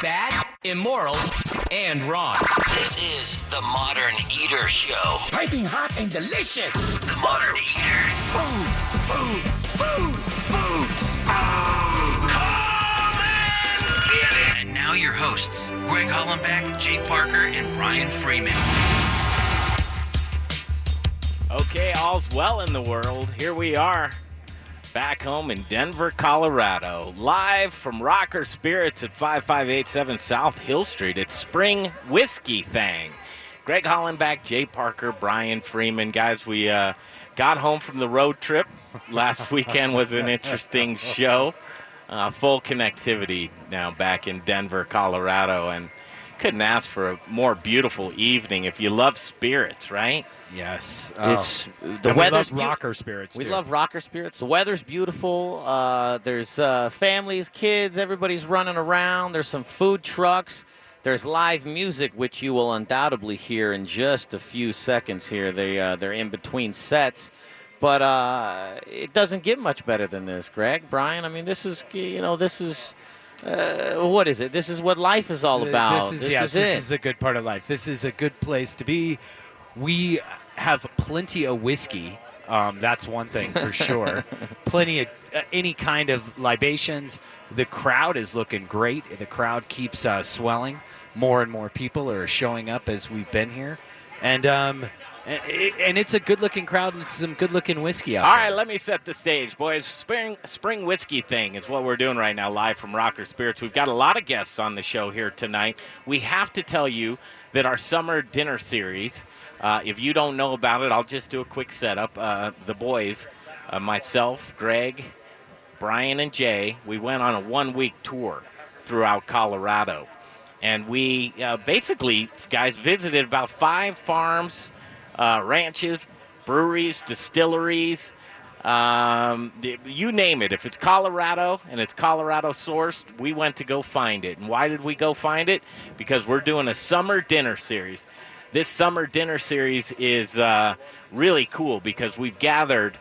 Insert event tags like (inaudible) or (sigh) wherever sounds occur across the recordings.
Bad, immoral, and wrong. This is the Modern Eater Show. Piping hot and delicious. The Modern Eater. Food, food, food, food. And now your hosts, Greg Hollenbeck, Jay Parker, and Brian Freeman. Okay, all's well in the world. Here we are, back home in Denver, Colorado, live from Rocker Spirits at 5587 South Hill Street. It's Spring Whiskey Thing. Greg Hollenbach, Jay Parker, Brian Freeman. Guys, we uh, got home from the road trip. Last (laughs) weekend was an interesting show. Uh, full connectivity now back in Denver, Colorado, and couldn't ask for a more beautiful evening if you love spirits, right? Yes, It's the we weather's love rocker spirits. We too. love rocker spirits. The weather's beautiful. Uh, there's uh, families, kids, everybody's running around. There's some food trucks. There's live music, which you will undoubtedly hear in just a few seconds here. They uh, they're in between sets, but uh, it doesn't get much better than this, Greg, Brian. I mean, this is you know this is. Uh, what is it? This is what life is all about. This is yes, this it. is a good part of life. This is a good place to be. We have plenty of whiskey. Um, that's one thing for sure. (laughs) plenty of uh, any kind of libations. The crowd is looking great. The crowd keeps uh, swelling. More and more people are showing up as we've been here, and um, and, it's a good-looking crowd and some good-looking whiskey out All there. right, let me set the stage, boys. Spring spring whiskey thing is what we're doing right now, live from Rocker Spirits. We've got a lot of guests on the show here tonight. We have to tell you that our summer dinner series. Uh, if you don't know about it, I'll just do a quick setup. Uh, the boys, uh, myself, Greg, Brian, and Jay, we went on a one-week tour throughout Colorado, and we uh, basically, guys, visited about five farms, uh, ranches, breweries, distilleries. Um, you name it. If it's Colorado and it's Colorado sourced, we went to go find it. And why did we go find it? Because we're doing a summer dinner series. This summer dinner series is uh, really cool because we've gathered,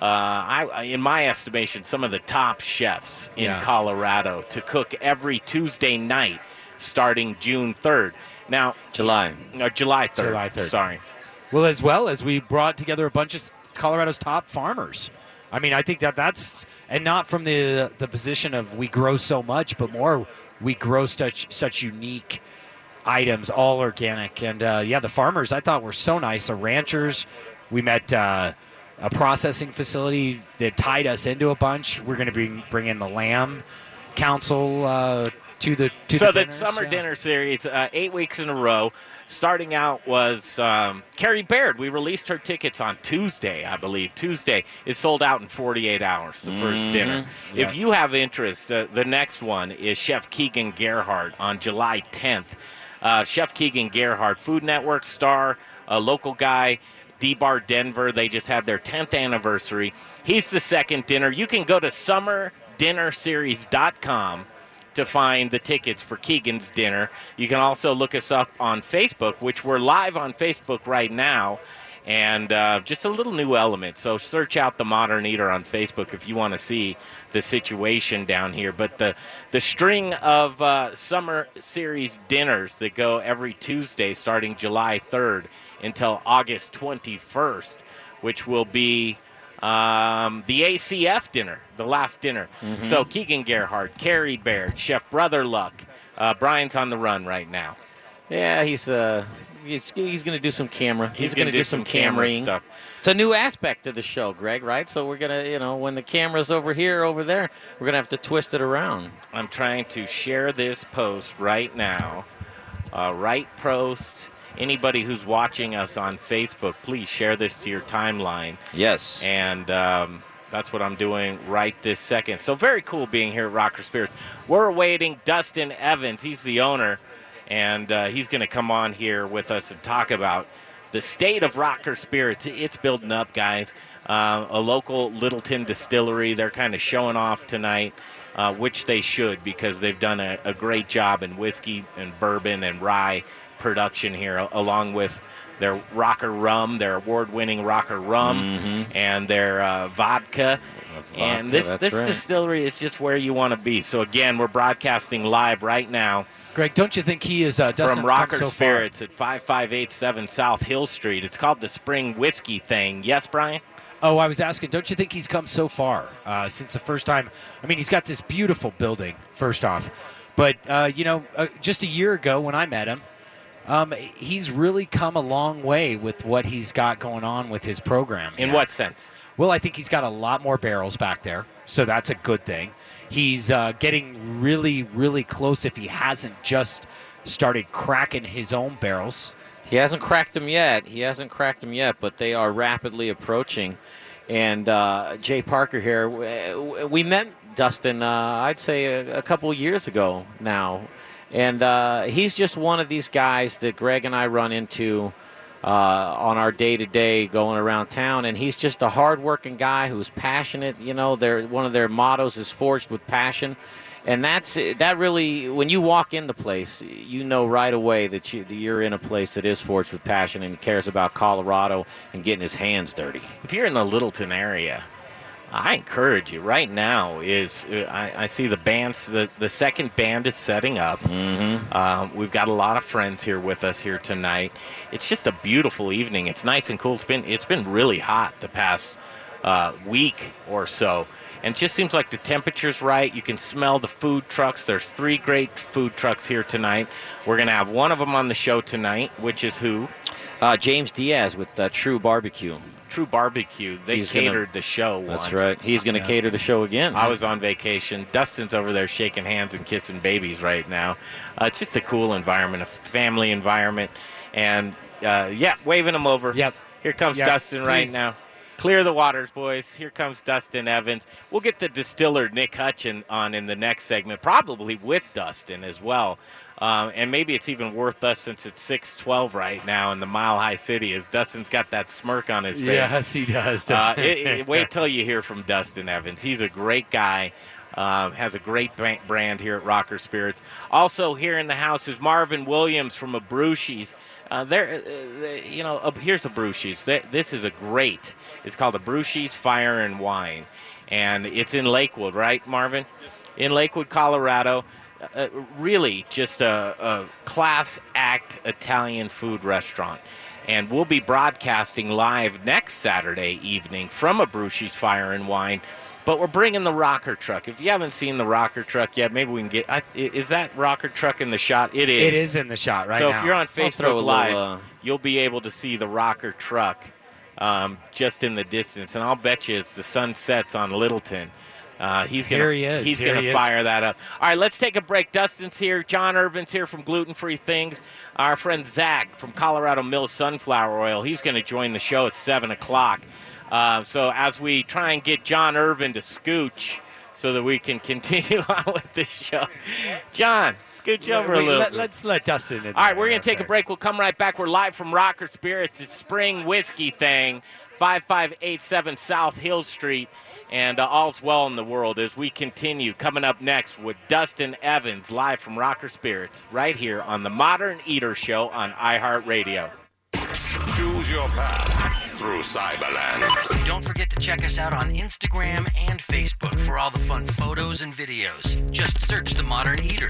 uh, I, in my estimation, some of the top chefs in Yeah. Colorado to cook every Tuesday night starting June 3rd. Now, July. uh, July 3rd. July 3rd. Sorry. Well, as well as we brought together a bunch of Colorado's top farmers. I mean, I think that that's and not from the the position of we grow so much, but more we grow such such unique items, all organic. And uh, yeah, the farmers I thought were so nice. The ranchers, we met. Uh, a processing facility that tied us into a bunch. We're going to be bring in the Lamb Council uh, to the to so the, the, summer yeah. dinner series, uh, eight weeks in a row. Starting out was um, Carrie Baird. We released her tickets on Tuesday, I believe. Tuesday is sold out in 48 hours. The 1st dinner. If you have interest, uh, the next one is Chef Keegan Gerhard on July 10th. Uh, Chef Keegan Gerhard, Food Network star, a local guy. D Bar Denver. They just had their 10th anniversary. He's the second dinner. You can go to summerdinnerseries.com to find the tickets for Keegan's dinner. You can also look us up on Facebook, which we're live on Facebook right now. And uh, just a little new element. So search out the Modern Eater on Facebook if you want to see the situation down here. But the the string of uh, summer series dinners that go every Tuesday, starting July 3rd until August 21st, which will be um, the ACF dinner, the last dinner. So Keegan Gerhard, Carrie Baird, Chef Brother Luck. Uh, Brian's on the run right now. Yeah, he's uh, he's, he's going to do some camera. He's, going gonna to do some camera cameraing. stuff. It's a new aspect of the show, Greg. Right? So we're gonna, you know, when the camera's over here, over there, we're gonna have to twist it around. I'm trying to share this post right now. Uh, right post. Anybody who's watching us on Facebook, please share this to your timeline. Yes. and um, that's what I'm doing right this second. So very cool being here at Rocker Spirits. We're awaiting Duston Evans. He's the owner, and uh, he's going to come on here with us and talk about the state of Rocker Spirits. It's building up, guys. Uh, a local Littleton distillery. They're kind of showing off tonight, uh, which they should because they've done a, a great job in whiskey and bourbon and rye production here, along with their rocker rum, their award-winning rocker rum, and their uh, vodka. and this this right. distillery is just where you want to be. So again, we're broadcasting live right now Greg, don't you think he is uh, Duston's from Rocker so far? Spirits at 5587 South Hill Street. It's called the Spring Whiskey Thing. Yes, Brian? Oh, I was asking, don't you think he's come so far uh, since the first time? I mean, he's got this beautiful building, first off. But, uh, you know, uh, just a year ago when I met him, um, he's really come a long way with what he's got going on with his program. In Yeah. what sense? Well, I think he's got a lot more barrels back there, so that's a good thing. He's uh, getting really, really close if he hasn't just started cracking his own barrels. He hasn't cracked them yet. He hasn't cracked them yet, but they are rapidly approaching. And uh, Jay Parker here, we met Duston, uh, I'd say a, a couple years ago now. And uh, he's just one of these guys that Greg and I run into uh, on our day to day going around town. And he's just a hardworking guy who's passionate. You know, their one of their mottos is forged with passion. And that's that really when you walk into the place, you know right away that, you, that you're in a place that is forged with passion and cares about Colorado and getting his hands dirty. If you're in the Littleton area, I encourage you right now. Is uh, I, I see the bands. The, the second band is setting up. Mm-hmm. Um, we've got a lot of friends here with us here tonight. It's just a beautiful evening. It's nice and cool. It's been it's been really hot the past uh, week or so. And it just seems like the temperature's right. You can smell the food trucks. There's three great food trucks here tonight. We're going to have one of them on the show tonight, which is who? Uh, James Diaz with uh, True Barbecue. True Barbecue. They He's gonna- catered the show That's right. He's going to cater the show again. I was on vacation. Duston's over there shaking hands and kissing babies right now. Uh, it's just a cool environment, a family environment. And uh, yeah, waving them over. Yep. Here comes Yep, Duston right now. Clear the waters, boys. Here comes Duston Evans. We'll get the distiller Nick Hutchin on in the next segment, probably with Duston as well. Um, and maybe it's even worth us since it's 612 right now in the Mile High City as Duston's got that smirk on his face. Yes, he does. Uh, it, it- wait (laughs) till you hear from Duston Evans. He's a great guy. Um, has a great brand here at Rocker Spirits. Also here in the house is Marvin Williams from Abrusci's. Uh, there, uh, uh, you know, uh, here's Abrusci's. Th- This is a great. It's called Abrusci's Fire and Wine, and it's in Lakewood, right, Marvin? In Lakewood, Colorado. Uh, really, just a, a class act Italian food restaurant and we'll be broadcasting live next Saturday evening from a Abrusci's Fire and Wine. But we're bringing the rocker truck. If you haven't seen the rocker truck yet, maybe we can get. I, i- is that rocker truck in the shot? It is. It is in the shot right so now. if you're on throw a Facebook little, Live, uh, you'll be able to see the rocker truck um, just in the distance, and I'll bet you it's the sun sets on Littleton. Uh, he's gonna, he. He's Here gonna he fire that up. All right, let's take a break. Duston's here. John Irvin's here from Gluten Free Things. Our friend Zach from Colorado Mills Sunflower Oil. He's going to join the show at seven o'clock. Uh, so as we try and get John Irvin to scooch, so that we can (laughs) continue on with the show. John, scooch over a little. let, bit. us let Duston in. All right, we're going to take a break. We'll come right back. We're live from Rocker Spirits. It's Spring Whiskey Thing, 5587 South Hill Street. And uh, all's well in the world as we continue. Coming up next with Duston Evans, live from Rocker Spirits, right here on the Modern Eater Show on iHeartRadio. Choose your path through Cyberland. Don't forget to check us out on Instagram and Facebook for all the fun photos and videos. Just search The Modern Eater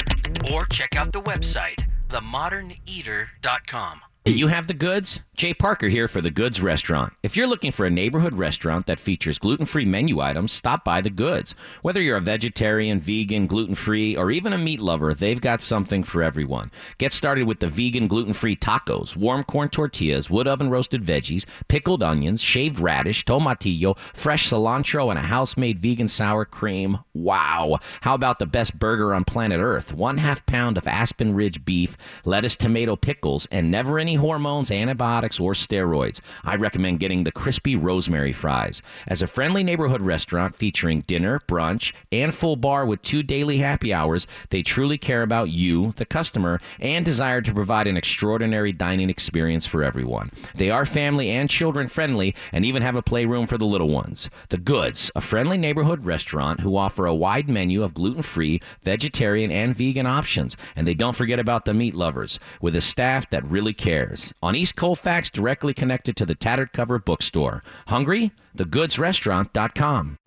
or check out the website, themoderneater.com. Do you have the goods? Jay Parker here for The Goods Restaurant. If you're looking for a neighborhood restaurant that features gluten free menu items, stop by The Goods. Whether you're a vegetarian, vegan, gluten free, or even a meat lover, they've got something for everyone. Get started with the vegan gluten free tacos, warm corn tortillas, wood oven roasted veggies, pickled onions, shaved radish, tomatillo, fresh cilantro, and a house made vegan sour cream. Wow! How about the best burger on planet Earth? One half pound of Aspen Ridge beef, lettuce, tomato, pickles, and never any hormones, antibiotics, or steroids. I recommend getting the crispy rosemary fries. As a friendly neighborhood restaurant featuring dinner, brunch, and full bar with two daily happy hours, they truly care about you, the customer, and desire to provide an extraordinary dining experience for everyone. They are family and children friendly and even have a playroom for the little ones. The Goods, a friendly neighborhood restaurant who offer a wide menu of gluten free, vegetarian, and vegan options. And they don't forget about the meat lovers, with a staff that really cares. On East Colfax, directly connected to the Tattered Cover bookstore. Hungry? TheGoodsRestaurant.com.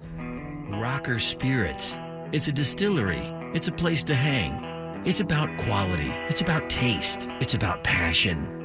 Rocker Spirits. It's a distillery, it's a place to hang. It's about quality, it's about taste, it's about passion.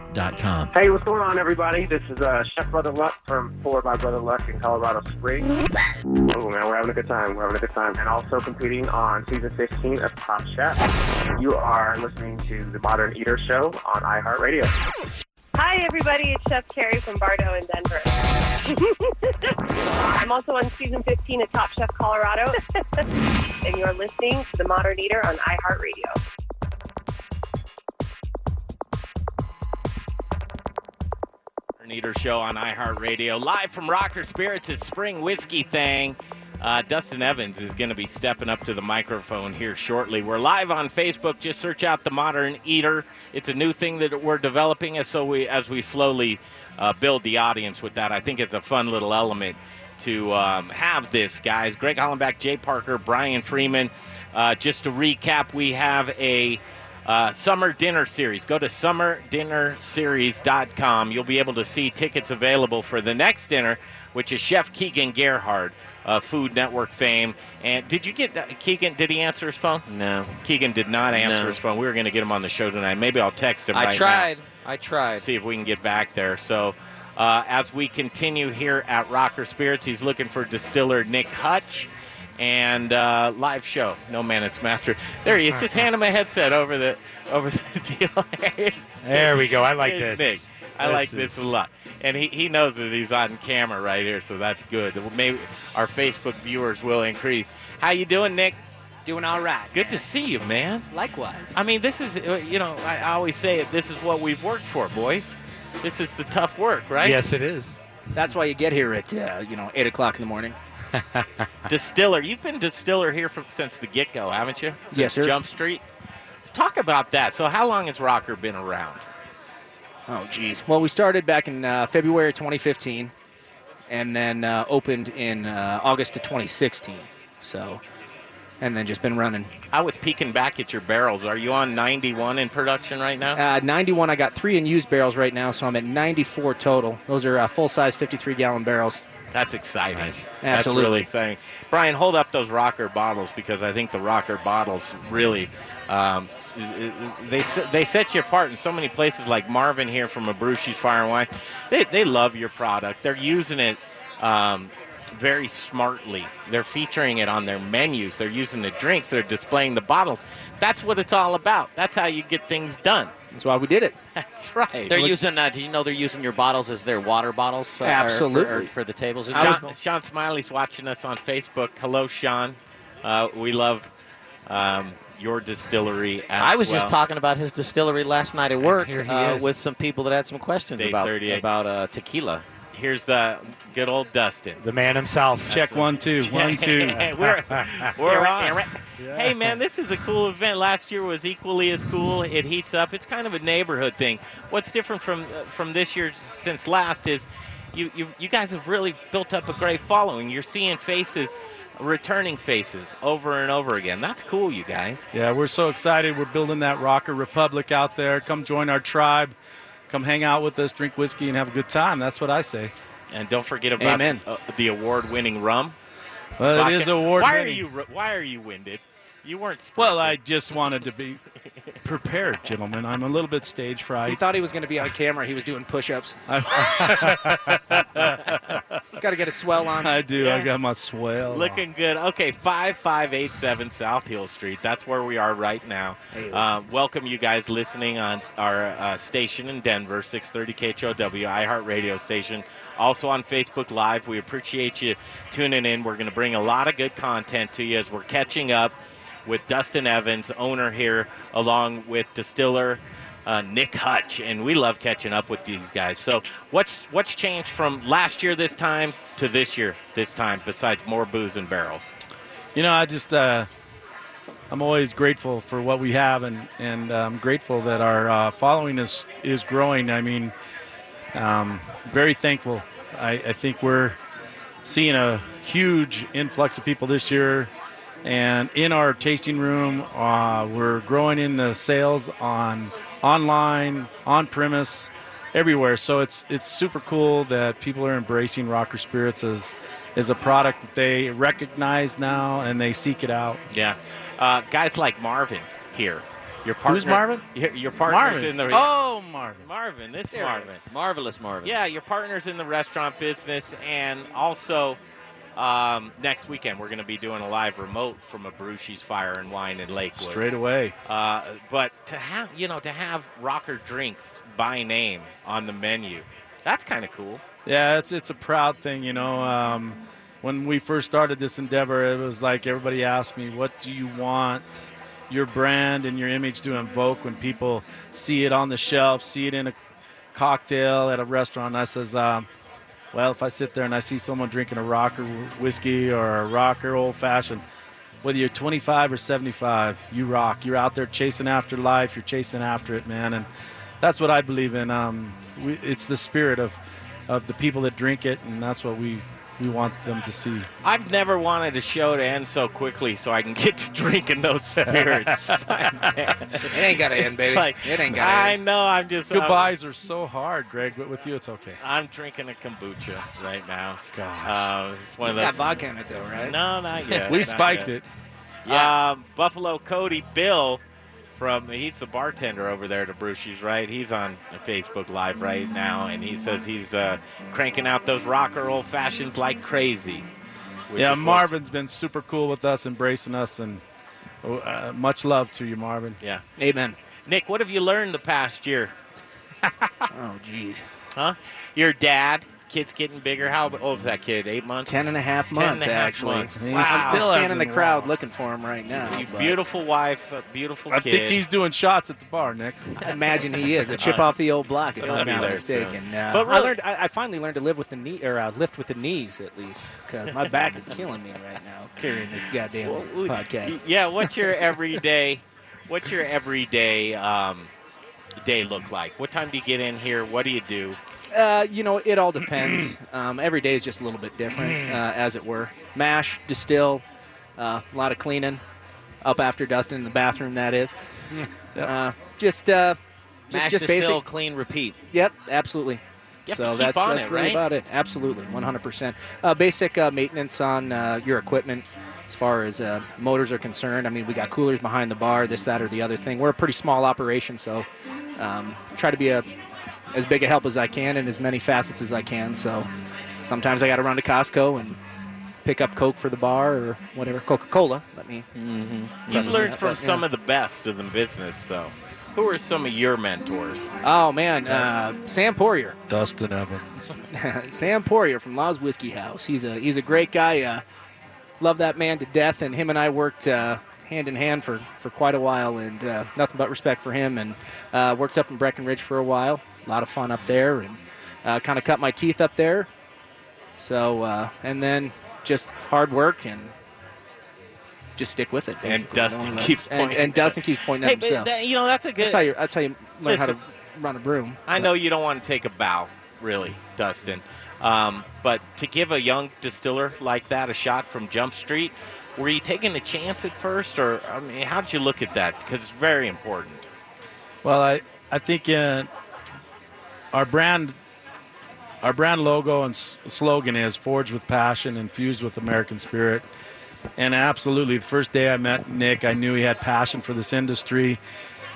Hey, what's going on, everybody? This is uh, Chef Brother Luck from Four by Brother Luck in Colorado Springs. Oh, man, we're having a good time. We're having a good time. And also competing on season 15 of Top Chef. You are listening to the Modern Eater Show on iHeartRadio. Hi, everybody. It's Chef Carrie from Bar Dough in Denver. (laughs) I'm also on season 15 of Top Chef Colorado. (laughs) and you're listening to The Modern Eater on iHeartRadio. Eater Show on iHeartRadio. Live from Rocker Spirits, it's Spring Whiskey Thing. Uh, Duston Evans is going to be stepping up to the microphone here shortly. We're live on Facebook. Just search out the Modern Eater. It's a new thing that we're developing as so we as we slowly uh, build the audience with that. I think it's a fun little element to um, have this, guys. Greg Hollenbach, Jay Parker, Brian Freeman. Uh, just to recap, we have a uh, summer dinner series. Go to summerdinnerseries.com. You'll be able to see tickets available for the next dinner, which is Chef Keegan Gerhard, uh, Food Network fame. And did you get uh, Keegan? Did he answer his phone? No. Keegan did not answer No. his phone. We were going to get him on the show tonight. Maybe I'll text him. I right tried. now. I tried. See if we can get back there. So, uh, as we continue here at Rocker Spirits, he's looking for distiller Nick Hutch and uh, live show. No man, it's master. There he is. Just hand him a headset over the over the (laughs) deal. There we go. I like this. Nick. I This like this a lot. And he, he knows that he's on camera right here, so that's good. Maybe our Facebook viewers will increase. How you doing, Nick? Doing all right. Good to see you, man. Likewise. I mean, this is, uh, you know, I I always say it, this is what we've worked for, boys. This is the tough work, right? Yes, it is. That's why you get here at uh, you know eight o'clock in the morning. Distiller. You've been distiller here from, since the get go, haven't you? Since Yes, sir. Jump Street. Talk about that. So, how long has Rocker been around? Oh, geez. Well, we started back in uh, February 2015, and then uh, opened in uh, August of 2016. So, and then just been running. I was peeking back at your barrels. Are you on 91 in production right now? Uh, 91. I got three in used barrels right now, so I'm at 94 total. Those are uh, full size 53 gallon barrels. That's exciting. That's really exciting. Brian, hold up those rocker bottles because I think the rocker bottles really um, they they set you apart in so many places. Like Marvin here from Abrusci's Fire and Wine, they they love your product. They're using it. Um, very smartly. They're featuring it on their menus. They're using the drinks. They're displaying the bottles. That's what it's all about. That's how you get things done. That's why we did it. (laughs) That's right. They're using. Uh, do you know they're using your bottles as their water bottles? Uh, or for- Absolutely. For, the tables. Is Sean, Sean Smiley's watching us on Facebook. Hello, Sean. Uh, we love um, your distillery. As I was well. just talking about his distillery last night at work uh, with some people that had some questions State about 38. about uh, tequila. Here's uh, good old Duston. The man himself. Check one, two, (laughs) one, two. (laughs) we're we're on. Hey man, this is a cool event. Last year was equally as cool. It heats up. It's kind of a neighborhood thing. What's different from uh, from this year since last is you you you guys have really built up a great following. You're seeing faces, returning faces over and over again. That's cool, you guys. Yeah, we're so excited. We're building that Rocker Republic out there. Come join our tribe. Come hang out with us, drink whiskey, and have a good time. That's what I say. And don't forget about Amen. uh, the award-winning rum. Well, Vodka. it is award Why are you Why are you winded? You weren't. Well, I just wanted to be prepared, gentlemen. I'm a little bit stage fright. He thought he was going to be on camera. He was doing push-ups. (laughs) He's got to get a swell on. I do. I got my swell. Looking good. Okay, 5587 South Hill Street. That's where we are right now. Uh, welcome you guys listening on our uh, station in Denver, 630 KHOW, iHeartRadio station. Also on Facebook Live. We appreciate you tuning in. We're going to bring a lot of good content to you as we're catching up with Duston Evans, owner here, along with distiller uh, Nick Hutch, and we love catching up with these guys. So, what's what's changed from last year this time to this year this time, besides more booze and barrels? You know, I just uh, I'm always grateful for what we have, and and I'm grateful that our uh, following is is growing. I mean, Um, very thankful. I, I think we're seeing a huge influx of people this year. And in our tasting room, uh, we're growing in the sales on online, on premise, everywhere. So it's it's super cool that people are embracing Rocker Spirits as as a product that they recognize now and they seek it out. Yeah. Uh, guys like Marvin here. Your partner, Who's Marvin? Your, your partner's Marvin. in the. Oh, Marvin. Marvin. This There it Marvin. Marvelous Marvin. Yeah, your partner's in the restaurant business, and also um, next weekend we're going to be doing a live remote from Abrusci's Fire and Wine in Lakewood. Straight away. Uh, but to have you know to have Rocker drinks by name on the menu, that's kind of cool. Yeah, it's it's a proud thing, you know. Um, when we first started this endeavor, it was like everybody asked me, "What do you want your brand and your image to invoke when people see it on the shelf, see it in a cocktail at a restaurant?" I says, um, "Well, if I sit there and I see someone drinking a rocker whiskey or a rocker old fashioned." Whether you're 25 or 75, you rock. You're out there chasing after life. You're chasing after it, man, and that's what I believe in. Um, we, it's the spirit of, of the people that drink it, and that's what we, we want them to see. I've never wanted a show to end so quickly so I can get to drinking those spirits. (laughs) It ain't gotta end, baby. It's like, It ain't gotta I end. know. I'm just Goodbyes are so hard, Greg, but with you, it's okay. I'm drinking a kombucha right now. Gosh. Uh, it's one It's of got those. vodka in it, though, right? No, not (laughs) yet. we not spiked yet. it. Yeah. Um, Buffalo Cody Bill from he's the bartender over there at Brushi's, right? He's on Facebook Live right now, and he says he's uh, cranking out those rocker old fashions like crazy. Yeah, is what- Marvin's been super cool with us, embracing us, and uh, much love to you, Marvin. Yeah. Amen. Nick, what have you learned the past year? (laughs) Oh, jeez. Huh? Your dad, kid's getting bigger. How old was that kid? Eight months. Ten and a half Ten and a months, half actually. months. I'm Wow. still in the crowd walked. looking for him right now. You but beautiful wife, a beautiful I kid. think he's doing shots at the bar, Nick. I imagine he is a chip Uh, off the old block, if I'm not mistaken. soon. Uh, But I learned. I, I finally learned to live with the knee or uh, lift with the knees at least, because my back is killing me right now carrying this goddamn Well, podcast. Yeah, what's your everyday? What's your everyday um, day look like? What time do you get in here? What do you do? Uh, you know, it all depends. (clears throat) um, every day is just a little bit different, uh, as it were. Mash, distill, uh, a lot of cleaning, up after dusting in the bathroom. That is. Uh, just, uh, just, Mash, just distill, basic. clean, repeat. Yep, absolutely. have so that's, that's it, really right? about it. Absolutely, 100%. Uh, basic uh, maintenance on uh, your equipment as far as uh, motors are concerned. I mean, we got coolers behind the bar, this, that, or the other thing. We're a pretty small operation, so um, try to be a as big a help as I can in as many facets as I can. So sometimes I got to run to Costco and pick up Coke for the bar or whatever, Coca Cola. Let me. You've learned from some of the best of the business, though. Who are some of your mentors? Oh man, uh, Sam Poirier. Duston Evans. (laughs) Sam Poirier from Law's Whiskey House. He's a he's a great guy. Uh, love that man to death, and him and I worked uh, hand in hand for, for quite a while, and uh, nothing but respect for him. And uh, worked up in Breckenridge for a while. A lot of fun up there, and uh, kind of cut my teeth up there. So uh, and then just hard work and just stick with it. And basically. Duston keeps and, pointing. and Duston keeps pointing Hey, at himself. that- you know that's a good. That's how you that's how you learn how to run a broom. I know you don't want to take a bow, really, Duston. Um, but to give a young distiller like that a shot from Jump Street, were you taking a chance at first, or I mean, how'd you look at that? Because it's very important. Well, I I think uh, our brand our brand logo and slogan is forged with passion, infused with American spirit. And absolutely, the first day I met Nick, I knew he had passion for this industry.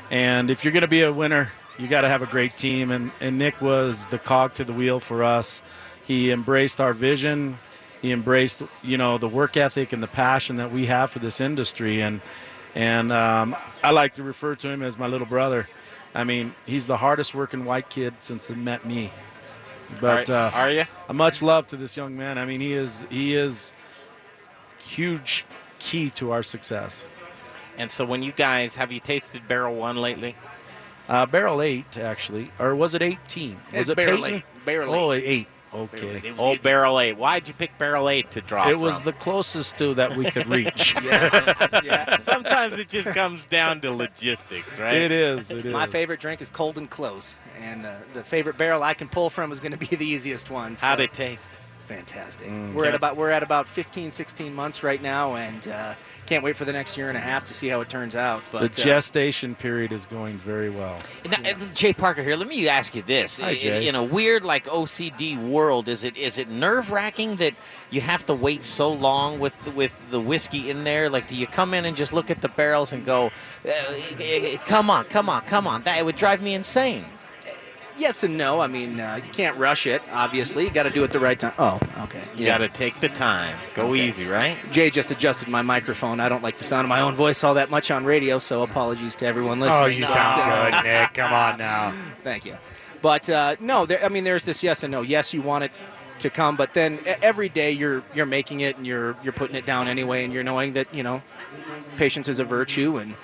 And if you're going to be a winner, you got to have a great team. And, and Nick was the cog to the wheel for us. He embraced our vision. He embraced, you know, the work ethic and the passion that we have for this industry. And and um, I like to refer to him as my little brother. I mean, he's the hardest working white kid since he met me. But Are- uh, are you? Much love to this young man. I mean, he is he is huge key to our success. And so, when you guys have you tasted Barrel One lately? Uh, barrel eight, actually, or was it eighteen? It's was it barrel Peyton? eight. Barrel oh, eight. eight. Okay. Old Barrel 8. Why'd you pick Barrel 8 to draw It was from? the closest to that we could reach. (laughs) yeah. (laughs) Sometimes it just comes down to logistics, right? It is. It is. My favorite drink is cold and close, and uh, the favorite barrel I can pull from is going to be the easiest one. So. How'd it taste? Fantastic. Mm, we're at about we're at about 15, 16 months right now, and uh, can't wait for the next year and a half to see how it turns out. But the uh, gestation period is going very well. Now, uh, Jay Parker here. Let me ask you this: Hi, in, Jay. in a weird like OCD world, is it is it nerve wracking that you have to wait so long with with the whiskey in there? Like, do you come in and just look at the barrels and go, uh, "Come on, come on, come on"? That it would drive me insane. Yes and no. I mean, uh, you can't rush it. Obviously, you got to do it the right time. Oh, okay. You got to take the time. Go Okay. easy, right? Jay just adjusted my microphone. I don't like the sound of my own voice all that much on radio, so apologies to everyone listening. Oh, you sound (laughs) good, Nick. Come on now. (laughs) Thank you. But uh, no, there, I mean, there's this yes and no. Yes, you want it to come, but then e- every day you're you're making it and you're you're putting it down anyway, and you're knowing that you know patience is a virtue, and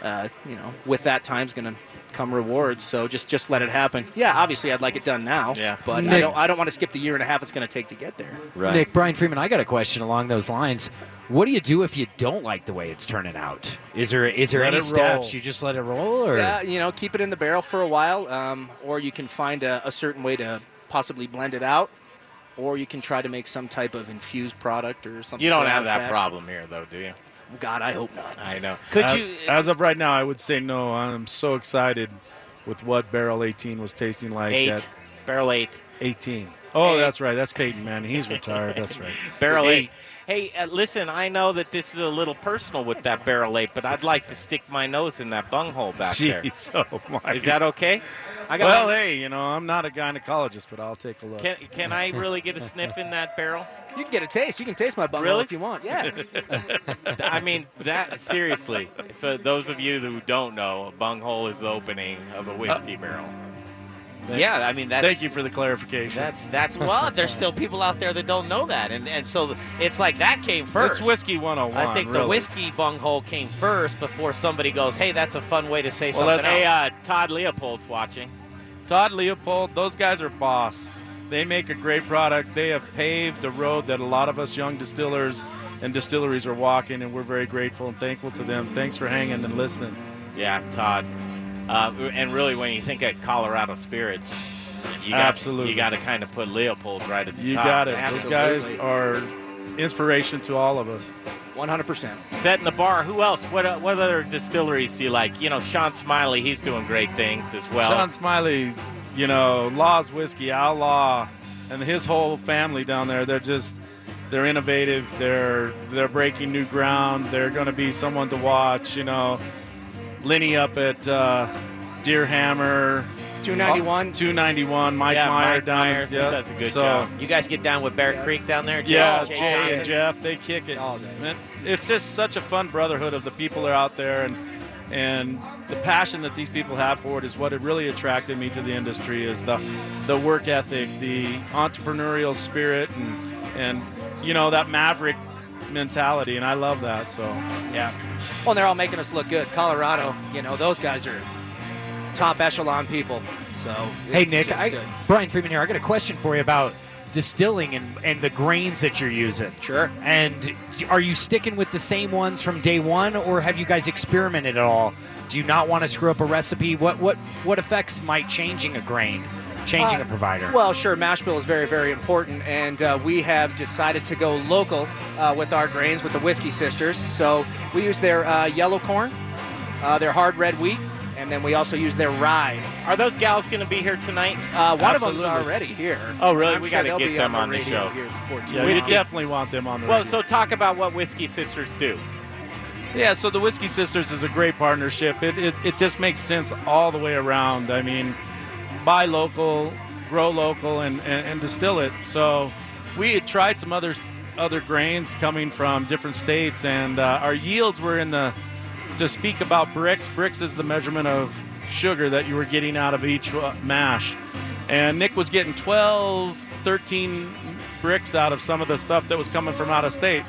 uh, you know with that time's gonna come rewards. So just just let it happen. Yeah, obviously I'd like it done now. Yeah. But I don't I don't want to skip the year and a half it's gonna take to get there. Right. Nick, Brian Freeman, I got a question along those lines. What do you do if you don't like the way it's turning out? Is there is there Let any steps? You just let it roll, or Yeah, you know, keep it in the barrel for a while, um, or you can find a, a certain way to possibly blend it out, or you can try to make some type of infused product or something. You don't have that effect. problem here, though, do you? God, I hope not. I know. Could as, you? As of right now, I would say no. I'm so excited with what Barrel 18 was tasting like. Eight. at Barrel 8. 18. Oh, Eight. that's right. That's Peyton Manning. He's retired. That's right. Barrel Eight. 8. Hey, uh, listen, I know that this is a little personal with that Barrel 8, but I'd like to stick my nose in that bunghole back there. Jeez, (laughs) oh my. Is that okay? I got well, hey, you know, I'm not a gynecologist, but I'll take a look. Can, can I really get a sniff in that barrel? You can get a taste. You can taste my bunghole Really? if you want. Yeah. (laughs) I mean, that seriously. So those of you who don't know, a bunghole is the opening of a whiskey barrel. Yeah, I mean that's. Thank you for the clarification. That's that's well. There's still (laughs) people out there that don't know that, and and so it's like that came first. It's whiskey 101. I think the really. whiskey bunghole came first before somebody goes, "Hey, that's a fun way to say Well, something." let's- else. Hey, uh, Todd Leopold's watching. Todd Leopold, those guys are boss. They make a great product. They have paved a road that a lot of us young distillers and distilleries are walking, and we're very grateful and thankful to them. Thanks for hanging and listening. Yeah, Todd. Uh, and really, when you think of Colorado spirits, you got, Absolutely. you got to kind of put Leopold right at the You top. You got it. Those guys are inspiration to all of us. 100%. Setting the bar. Who else? What uh, what other distilleries do you like? You know, Sean Smiley. He's doing great things as well. Sean Smiley, you know, Law's Whiskey, Outlaw, and his whole family down there, they're just they're innovative. They're they're breaking new ground. They're going to be someone to watch. You know, Lenny up at uh, Deerhammer, 291. 291. Mike Yeah, Meyer Mike down Myers, he yeah. does a good so, job. You guys get down with Bear Creek down there, Jay? Yeah, Jay Jay and Jeff, they kick it. All day. Man, it's just such a fun brotherhood of the people that are out there, and and the passion that these people have for it is what it really attracted me to the industry is the the work ethic, the entrepreneurial spirit, and and you know that maverick mentality, and I love that. So Yeah. Well, and they're all making us look good. Colorado, you know, those guys are top echelon people. So Hey Nick, it's I, good. Brian Freeman here. I got a question for you about distilling and, and the grains that you're using. Sure. And are you sticking with the same ones from day one, or have you guys experimented at all? Do you not want to screw up a recipe? What what what effects might changing a grain, changing Uh, a provider? Well, sure, mash bill is very, very important, and uh, we have decided to go local uh, with our grains with the Whiskey Sisters. So we use their uh, yellow corn, uh, their hard red wheat, and then we also use their rye. Are those gals going to be here tonight? Uh, one of them's Absolutely. already here. Oh, really? I'm We sure gotta get them on the radio show. Here before too yeah, long. definitely want them on the show. Well, radio. so talk about what Whiskey Sisters do. Yeah, so the Whiskey Sisters is a great partnership. It, it, it just makes sense all the way around. I mean, buy local, grow local, and, and, and distill it. So we had tried some other other grains coming from different states, and uh, our yields were in the to speak about Brix. Brix is the measurement of sugar that you were getting out of each uh, mash. And Nick was getting 12, 13 Brix out of some of the stuff that was coming from out of state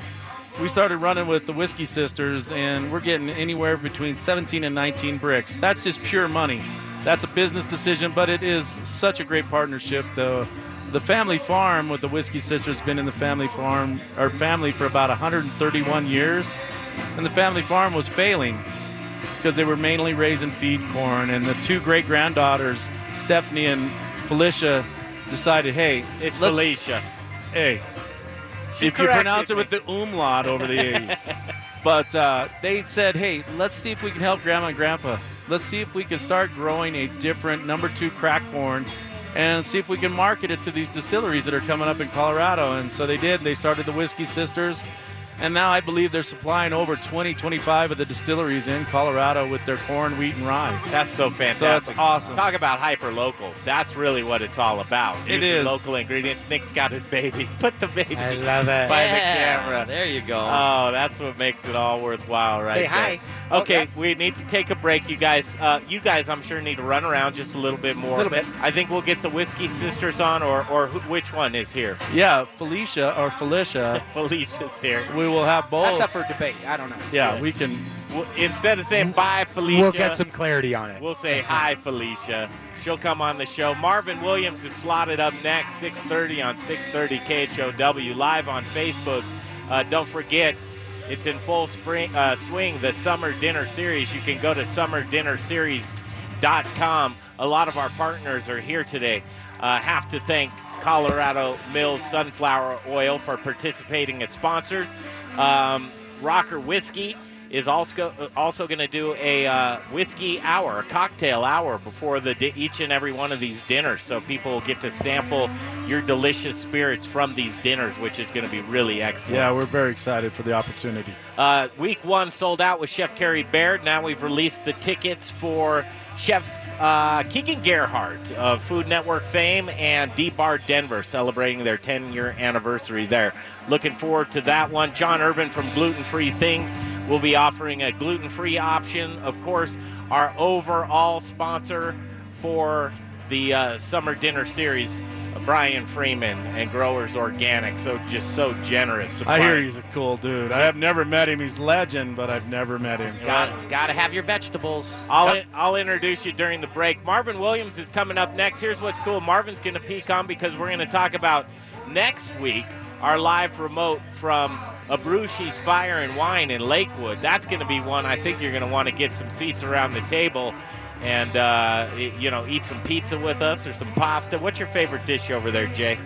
we started running with the Whiskey Sisters, and we're getting anywhere between 17 and 19 Brix. That's just pure money. That's a business decision, but it is such a great partnership. The the family farm with the Whiskey Sisters has been in the family farm our family for about 131 years, and the family farm was failing because they were mainly raising feed corn. And the two great granddaughters, Stephanie and Felicia, decided, hey, It's Felicia. Hey, She if you pronounce it with the umlaut over the A. (laughs) but uh, they said, hey, let's see if we can help Grandma and Grandpa. Let's see if we can start growing a different number two crack corn and see if we can market it to these distilleries that are coming up in Colorado. And so they did. They started the Whiskey Sisters. And now I believe they're supplying over 20, 25 of the distilleries in Colorado with their corn, wheat, and rye. That's so fantastic. So fantastic. it's awesome. Talk about hyper local. That's really what it's all about. It Using is. local ingredients. Nick's got his baby. (laughs) Put the baby I love it. by Yeah, the camera. There you go. Oh, that's what makes it all worthwhile, right? Say there. hi. Okay, yeah. we need to take a break, you guys. Uh, you guys, I'm sure, need to run around just a little bit more. A Little bit. I think we'll get the whiskey sisters on, or or who, which one is here? Yeah, Felicia or Felicia, (laughs) Felicia's here. we will have both. That's up for debate. I don't know. yeah, we can Well, instead of saying bye, Felicia, We'll get some clarity on it. We'll say hi, (laughs) Felicia. She'll come on the show. Marvin Williams is slotted up next, 6:30 on 6:30 KHOW live on Facebook. Uh, don't forget, it's in full spring uh, swing. The summer dinner series. You can go to summerdinnerseries.com. A lot of our partners are here today. Uh, have to thank Colorado Mills Sunflower Oil for participating as sponsors. Um, Rocker Whiskey is also also going to do a uh, whiskey hour, a cocktail hour before the di- each and every one of these dinners, so people will get to sample your delicious spirits from these dinners, which is going to be really excellent. Yeah, we're very excited for the opportunity. Uh, week one sold out with Chef Carrie Baird. Now we've released the tickets for Chef uh, Keegan Gerhard of Food Network fame and D Bar Denver celebrating their 10 year anniversary there. Looking forward to that one. John Irvin from Gluten Free Things will be offering a gluten free option. Of course, our overall sponsor for the uh, summer dinner series. Brian Freeman and Growers Organic, so just so generous. I hear he's a cool dude. I have never met him. He's legend, but I've never met him. Got gotta have your vegetables. I'll, I'll introduce you during the break. Marvin Williams is coming up next. Here's what's cool Marvin's going to peek on because we're going to talk about next week our live remote from Abrusci's Fire and Wine in Lakewood. That's going to be one I think you're going to want to get some seats around the table and, uh, you know, eat some pizza with us or some pasta. What's your favorite dish over there, Jay?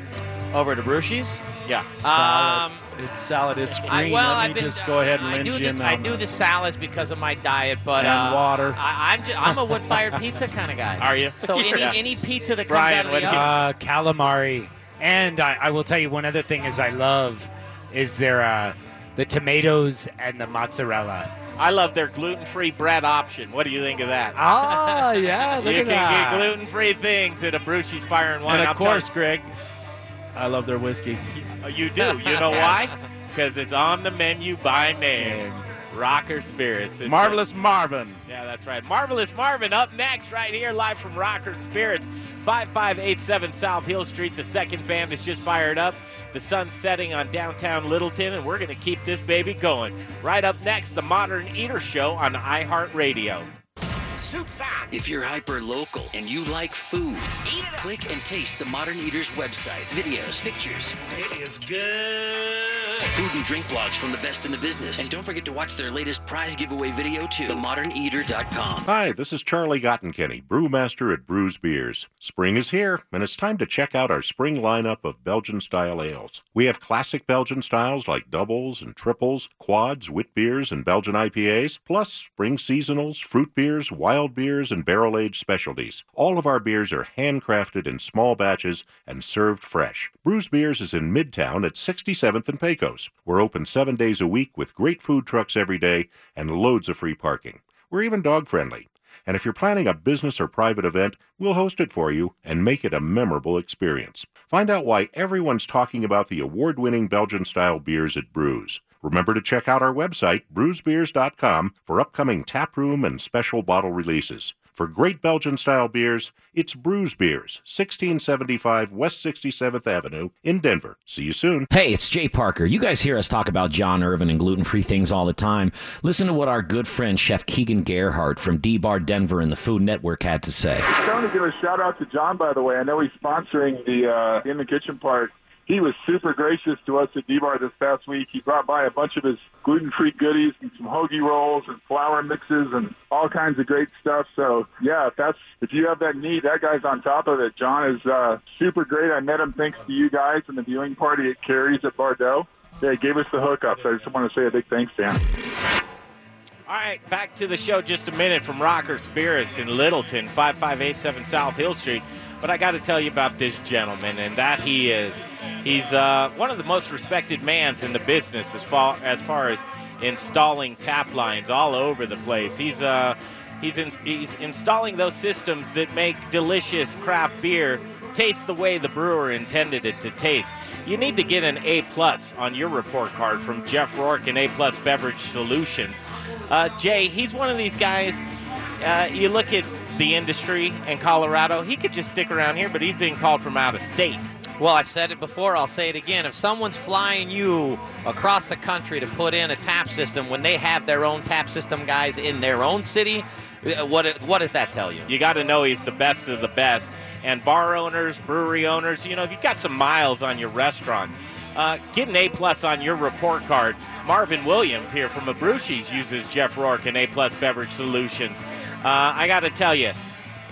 Over to Brucey's. Yeah. Salad. Um, it's salad. It's green. I, well, Let me I've been, just go ahead and I do the, I do the salads because of my diet, but And uh, water. I, I'm just, I'm a wood fired pizza kind of guy. Are you? So (laughs) any Yes. any pizza that comes Brian, out of the oven. Uh, calamari. And I, I will tell you one other thing is I love is there uh, the tomatoes and the mozzarella. I love their gluten free bread option. What do you think of that? Ah, yeah, (laughs) look you at can that. get gluten free things at Abrusci's Fire and Wine. And I'm of course, Greg, I love their whiskey. you, do. You know (laughs) why? Because it's on the menu by name. Rocker Spirits. It's a- Marvelous Marvin. yeah, that's right. Marvelous Marvin up next, right here, live from Rocker Spirits, 5587 South Hill Street. The second band is just fired up. The sun's setting on downtown Littleton, and we're going to keep this baby going. Right up next, the Modern Eater Show on iHeartRadio. Soup's on. If you're hyper local and you like food, Eat it click and taste the Modern Eaters website. Videos, pictures, It is good. food and drink blogs from the best in the business. And don't forget to watch their latest prize giveaway video too. TheModernEater.com. Hi, this is Charlie Gottenkieny, brewmaster at Bruz Beers. Spring is here, and it's time to check out our spring lineup of Belgian style ales. We have classic Belgian styles like doubles and triples, quads, wit beers, and Belgian IPAs, plus spring seasonals, fruit beers, wild beers, and barrel aged specialties. All of our beers are handcrafted in small batches and served fresh. Bruz Beers is in Midtown at 67th and Pecos. We're open seven days a week with great food trucks every day and loads of free parking. We're even dog friendly. And if you're planning a business or private event, we'll host it for you and make it a memorable experience. Find out why everyone's talking about the award winning Belgian style beers at Bruz. Remember to check out our website, bruzbeers.com, for upcoming taproom and special bottle releases. For great Belgian style beers, it's Bruz Beers, 1675 West 67th Avenue in Denver. See you soon. Hey, it's Jay Parker. You guys hear us talk about John Irvin and gluten free things all the time. Listen to what our good friend Chef Keegan Gerhard from D Bar Denver and the Food Network had to say. I want to give a shout out to John, by the way. I know he's sponsoring the uh, in the kitchen part. He was super gracious to us at D-Bar this past week. He brought by a bunch of his gluten-free goodies and some hoagie rolls and flour mixes and all kinds of great stuff. So yeah, if that's if you have that need, that guy's on top of it. John is uh, super great. I met him thanks to you guys and the viewing party at Carrie's at Bar Dough. Yeah, he gave us the hookups. I just want to say a big thanks to. All right, back to the show just a minute from Rocker Spirits in Littleton, 5587 South Hill Street. But I got to tell you about this gentleman, and that he is. He's uh, one of the most respected mans in the business as far as, far as installing tap lines all over the place. He's uh, he's in, he's installing those systems that make delicious craft beer taste the way the brewer intended it to taste. You need to get an A plus on your report card from Jeff Rourke and A plus Beverage Solutions. Uh, Jay, he's one of these guys. Uh, you look at the industry in Colorado, he could just stick around here, but he's being called from out of state. Well, I've said it before, I'll say it again. If someone's flying you across the country to put in a tap system when they have their own tap system guys in their own city, uh, what, what does that tell you? You got to know he's the best of the best. And bar owners, brewery owners, you know, if you've got some miles on your restaurant, uh, get an A plus on your report card. Marvin Williams here from Abrusci's uses Jeff Rourke and A plus Beverage Solutions. Uh, I got to tell you,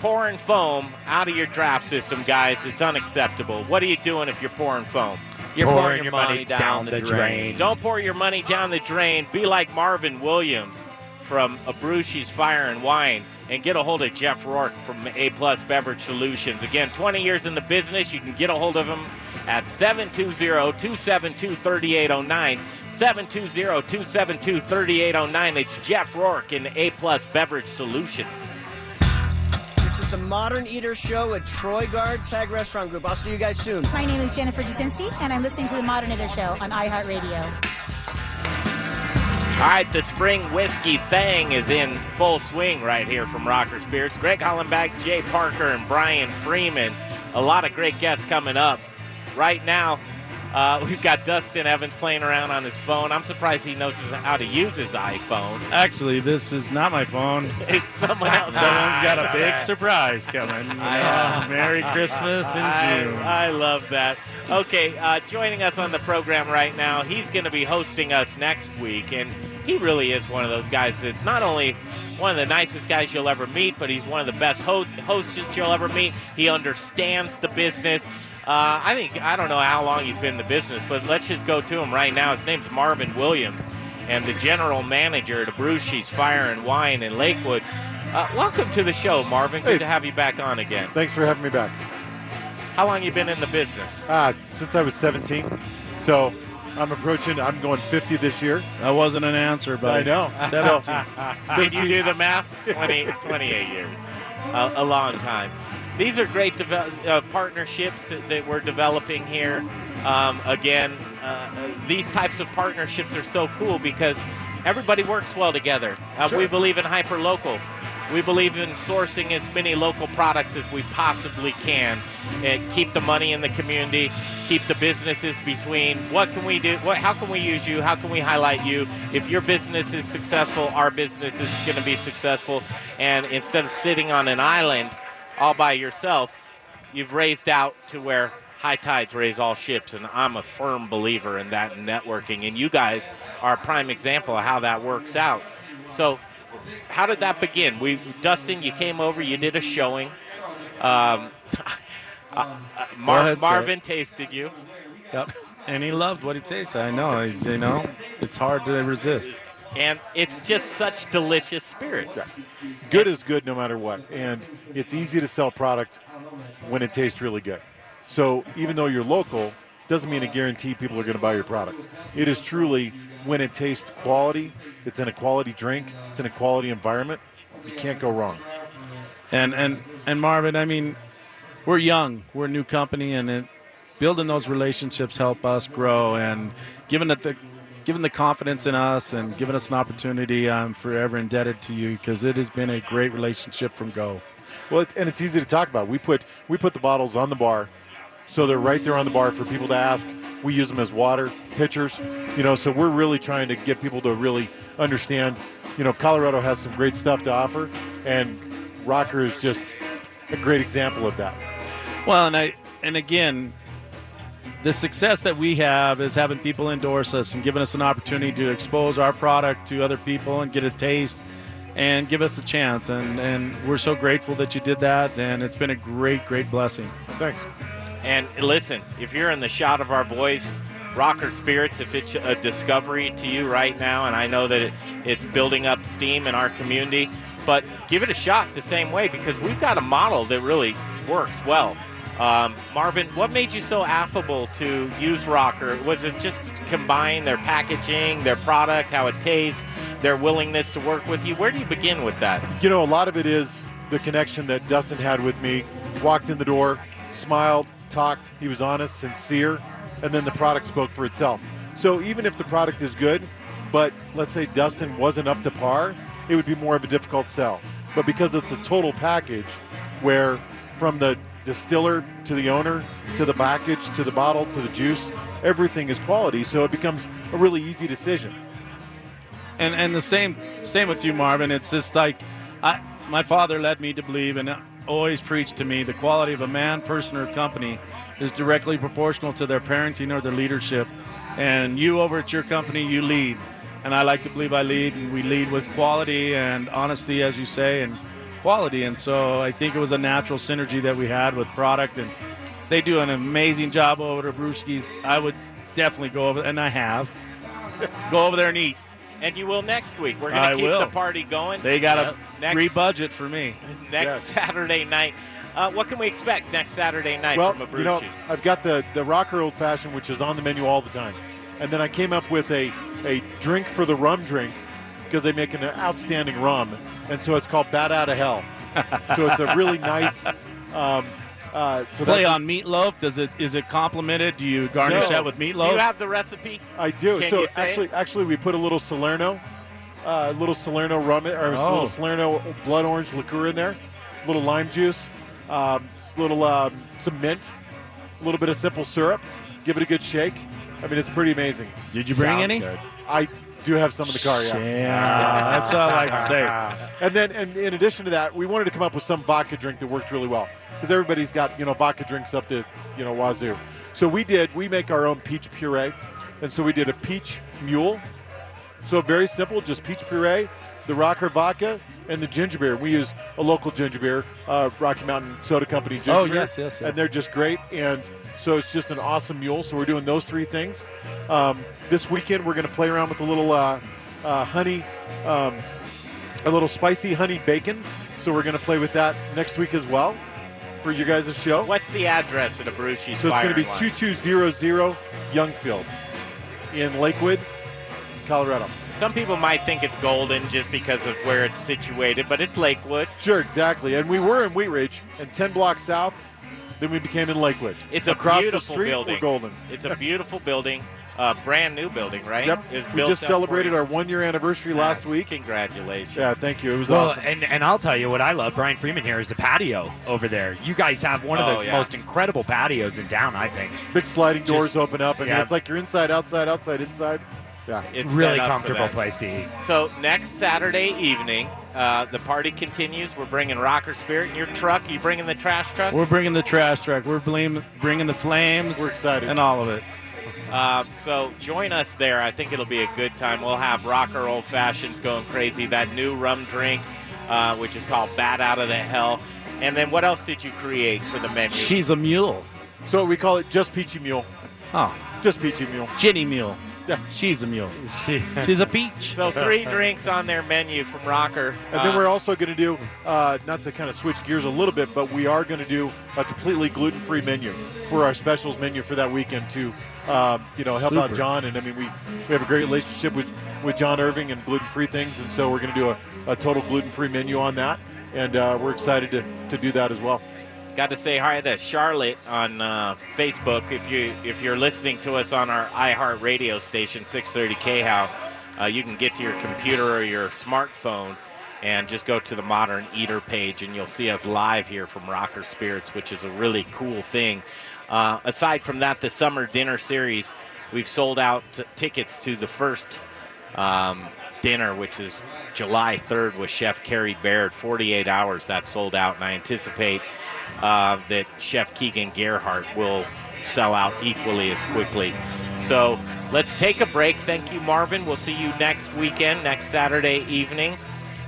pouring foam out of your draft system, guys, it's unacceptable. What are you doing if you're pouring foam? You're pouring, pouring your money, money down, down, the, drain. drain. Don't pour your money down the drain. Be like Marvin Williams from Abrusci's Fire and Wine and get a hold of Jeff Rourke from A Plus Beverage Solutions. Again, 20 years in the business. You can get a hold of him at 720-272-3809. 720-272-3809. It's Jeff Rourke in A Plus Beverage Solutions. This is the Modern Eater Show at Troy Guard Tag Restaurant Group. I'll see you guys soon. My name is Jennifer Jasinski, and I'm listening to the Modern Eater Show on iHeartRadio. All right, the spring whiskey thing is in full swing right here from Rocker Spirits. Greg Hollenbach, Jay Parker, and Brian Freeman. A lot of great guests coming up. Right now, uh, we've got Duston Evans playing around on his phone. I'm surprised he knows how to use his iPhone. (laughs) Actually, this is not my phone. (laughs) it's someone else. Someone's got a (laughs) big surprise coming. You know, Merry Christmas in June. I, I love that. Okay, uh, joining us on the program right now, he's going to be hosting us next week, and he really is one of those guys that's not only one of the nicest guys you'll ever meet, but he's one of the best ho- hosts that you'll ever meet. He understands the business. Uh, I think, I don't know how long he's been in the business, but let's just go to him right now. His name's Marvin Williams, and the general manager at Abrusci's Fire and Wine in Lakewood. Uh, welcome to the show, Marvin. Good hey. to have you back on again. Thanks for having me back. How long you been in the business? Uh, since I was 17. So I'm approaching. I'm going 50 this year. That wasn't an answer, but I know. 17. (laughs) Did you do the math? (laughs) 20, 28 years, a, a long time. These are great uh, partnerships that we're developing here. Um, again, uh, these types of partnerships are so cool because everybody works well together. Uh, sure. We believe in hyper local. We believe in sourcing as many local products as we possibly can and keep the money in the community, keep the businesses between what can we do, what, how can we use you, how can we highlight you. If your business is successful, our business is going to be successful. And instead of sitting on an island all by yourself, you've raised out to where high tides raise all ships, and I'm a firm believer in that networking. And you guys are a prime example of how that works out. So how did that begin? We, Duston, you came over, you did a showing. Um, (laughs) uh, uh, Mar- ahead, Marvin tasted you. Yep, and he loved what he tasted. I know. He's, you know, it's hard to resist. And it's just such delicious spirits. Good is good no matter what, and it's easy to sell product when it tastes really good. So even though you're local, doesn't mean a guarantee people are going to buy your product. It is truly when it tastes quality, it's in a quality drink, it's in a quality environment, you can't go wrong. And and and Marvin, I mean, we're young, we're a new company, and it, building those relationships help us grow. And given that the given the confidence in us and giving us an opportunity. Um, I'm forever indebted to you because it has been a great relationship from go. Well, and it's easy to talk about. We put we put the bottles on the bar, so they're right there on the bar for people to ask. We use them as water pitchers, you know. So we're really trying to get people to really understand. You know, Colorado has some great stuff to offer, and Rocker is just a great example of that. Well, and I and again, the success that we have is having people endorse us and giving us an opportunity to expose our product to other people and get a taste and give us a chance. And and we're so grateful that you did that, and it's been a great, great blessing. Thanks. And listen, if you're in the shot of our voice, Rocker Spirits, if it's a discovery to you right now, and I know that it, it's building up steam in our community, but give it a shot the same way because we've got a model that really works well. Um, Marvin, what made you so affable to use Rocker? Was it just combine their packaging, their product, how it tastes, their willingness to work with you? Where do you begin with that? You know, a lot of it is the connection that Duston had with me. Walked in the door, smiled, talked. He was honest, sincere, and then the product spoke for itself. So even if the product is good, but let's say Duston wasn't up to par, it would be more of a difficult sell. But because it's a total package where from the distiller to the owner to the package to the bottle to the juice, everything is quality, so it becomes a really easy decision. And and the same same with you, Marvin. It's just like I my father led me to believe and always preached to me the quality of a man, person, or company is directly proportional to their parenting or their leadership. And you over at your company, you lead. And I like to believe I lead, and we lead with quality and honesty, as you say, and quality. And so I think it was a natural synergy that we had with product. And they do an amazing job over at Brewski's. I would definitely go over, and I have, go over there and eat. And you will next week. We're going to keep will. the party going. They got Yep. a next, free budget for me. (laughs) next Saturday night. Uh, what can we expect next Saturday night well, from a you know, Brucey's? I've got the the rocker old fashioned, which is on the menu all the time, and then I came up with a a drink for the rum drink because they make an outstanding rum, and so it's called Bat Out of Hell. (laughs) so it's a really nice. Um, uh, so Play on meatloaf. Does it is it complimented? Do you garnish No. that with meatloaf? Do you have the recipe? I do. Can so you say actually, it? actually, we put a little Salerno, a little Salerno rum, or a Oh. little Salerno blood orange liqueur in there, a little lime juice, um, little um, some mint, a little bit of simple syrup. Give it a good shake. I mean, it's pretty amazing. Did you bring Sounds any? good. I do have some in the car. Yeah, Yeah, that's what I like to say. (laughs) And then, and in addition to that, we wanted to come up with some vodka drink that worked really well because everybody's got you know vodka drinks up to you know wazoo. So we did. We make our own peach puree, and so we did a peach mule. So very simple, just peach puree, the Rocker vodka, and the ginger beer. We use a local ginger beer, uh, Rocky Mountain Soda Company ginger Oh, beer. yes, yes, yeah. And they're just great. And so it's just an awesome mule. So we're doing those three things. Um, this weekend we're going to play around with a little uh, uh, honey, um, a little spicy honey bacon. So we're going to play with that next week as well for you guys' show. What's the address of the Brucey's So it's going to be 2200 Youngfield in Lakewood, Colorado. Some people might think it's Golden just because of where it's situated, but it's Lakewood. Sure, exactly. And we were in Wheat Ridge, and 10 blocks south, then we became in Lakewood. It's a Across beautiful the street, building. We're golden. It's a beautiful building, uh, brand new building, right? Yep. We just celebrated our one year anniversary last week. Congratulations. Yeah, thank you. It was well, awesome. and, and I'll tell you what I love, Brian Freeman here, is the patio over there. You guys have one of Oh, the yeah. most incredible patios in town, I think. Big sliding doors open up, and yeah. it's like you're inside, outside, outside, inside. Yeah. It's really set up for comfortable place to eat. So next Saturday evening, uh, the party continues. We're bringing Rocker Spirit in your truck. You bringing the trash truck? We're bringing the trash truck. We're bringing bringing the flames. We're excited. and all of it. Um, so join us there. I think it'll be a good time. We'll have Rocker Old Fashions going crazy. That new rum drink, uh, which is called Bat Out of the Hell. And then what else did you create for the menu? She's a mule. So we call it just Peachy Mule. Oh, Just Peachy Mule. Ginny Mule. Yeah. She's a mule. (laughs) She's a peach. So three drinks on their menu from Rocker. And then we're also going to do, uh, not to kind of switch gears a little bit, but we are going to do a completely gluten-free menu for our specials menu for that weekend to, um, you know, help out John. And I mean, we we have a great relationship with with John Irvin and gluten-free things, and so we're going to do a, a total gluten-free menu on that, and uh, we're excited to to do that as well. Got to say hi to Charlotte on uh, Facebook. If you if you're listening to us on our iHeart radio station 630 KHOW, uh, you can get to your computer or your smartphone and just go to the Modern Eater page, and you'll see us live here from Rocker Spirits, which is a really cool thing. Uh, aside from that, the summer dinner series, we've sold out t- tickets to the first um, dinner, which is July 3rd with Chef Carrie Baird. 48 hours that sold out, and I anticipate uh, that Chef Keegan Gerhard will sell out equally as quickly. So let's take a break. Thank you, Marvin. We'll see you next weekend, next Saturday evening.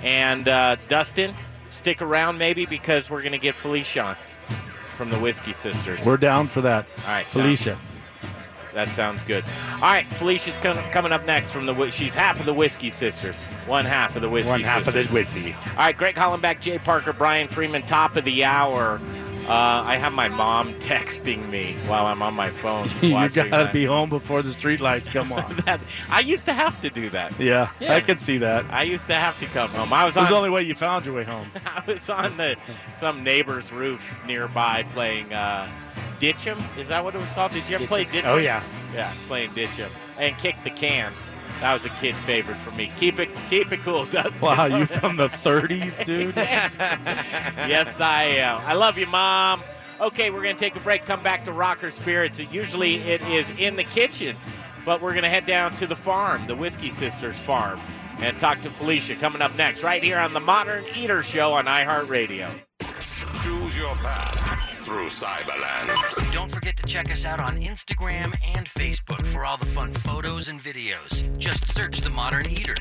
And uh, Duston, stick around maybe because we're going to get Felicia on from the Whiskey Sisters. We're down for that. All right, Felicia. That sounds good. All right, Felicia's com- coming up next from the. Whi- She's half of the Whiskey Sisters, one half of the Whiskey. One half of the Sisters. whiskey. All right, Greg Hollenbeck, Jay Parker, Brian Freeman, top of the hour. Uh, I have my mom (laughs) texting me while I'm on my phone. (laughs) you gotta that. be home before the streetlights come (laughs) on. That- I used to have to do that. yeah, I could see that. I used to have to come home. I was It was on. the only way you found your way home. I was on the some neighbor's roof nearby playing uh, Ditch'em. Is that what it was called? Did you ever play Ditch'em? Oh, yeah. Yeah, playing Ditch'em and kick the can. That was a kid favorite for me. Keep it, keep it cool, Duston. Wow, you (laughs) from the 30s, dude? yes, I am. I love you, Mom. Okay, we're going to take a break, come back to Rocker Spirits. Usually it is in the kitchen, but we're going to head down to the farm, the Whiskey Sisters farm, and talk to Felicia coming up next, right here on the Modern Eater Show on iHeartRadio. Choose your path through Cyberland. Don't forget to check us out on Instagram and Facebook for all the fun photos and videos. Just search The Modern Eater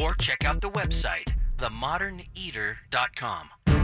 or check out the website, themoderneater.com.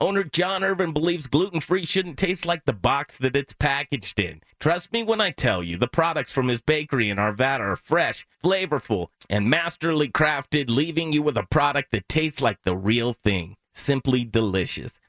Owner John Irvin believes gluten free shouldn't taste like the box that it's packaged in. Trust me when I tell you, the products from his bakery in Arvada are fresh, flavorful, and masterly crafted, leaving you with a product that tastes like the real thing. Simply delicious.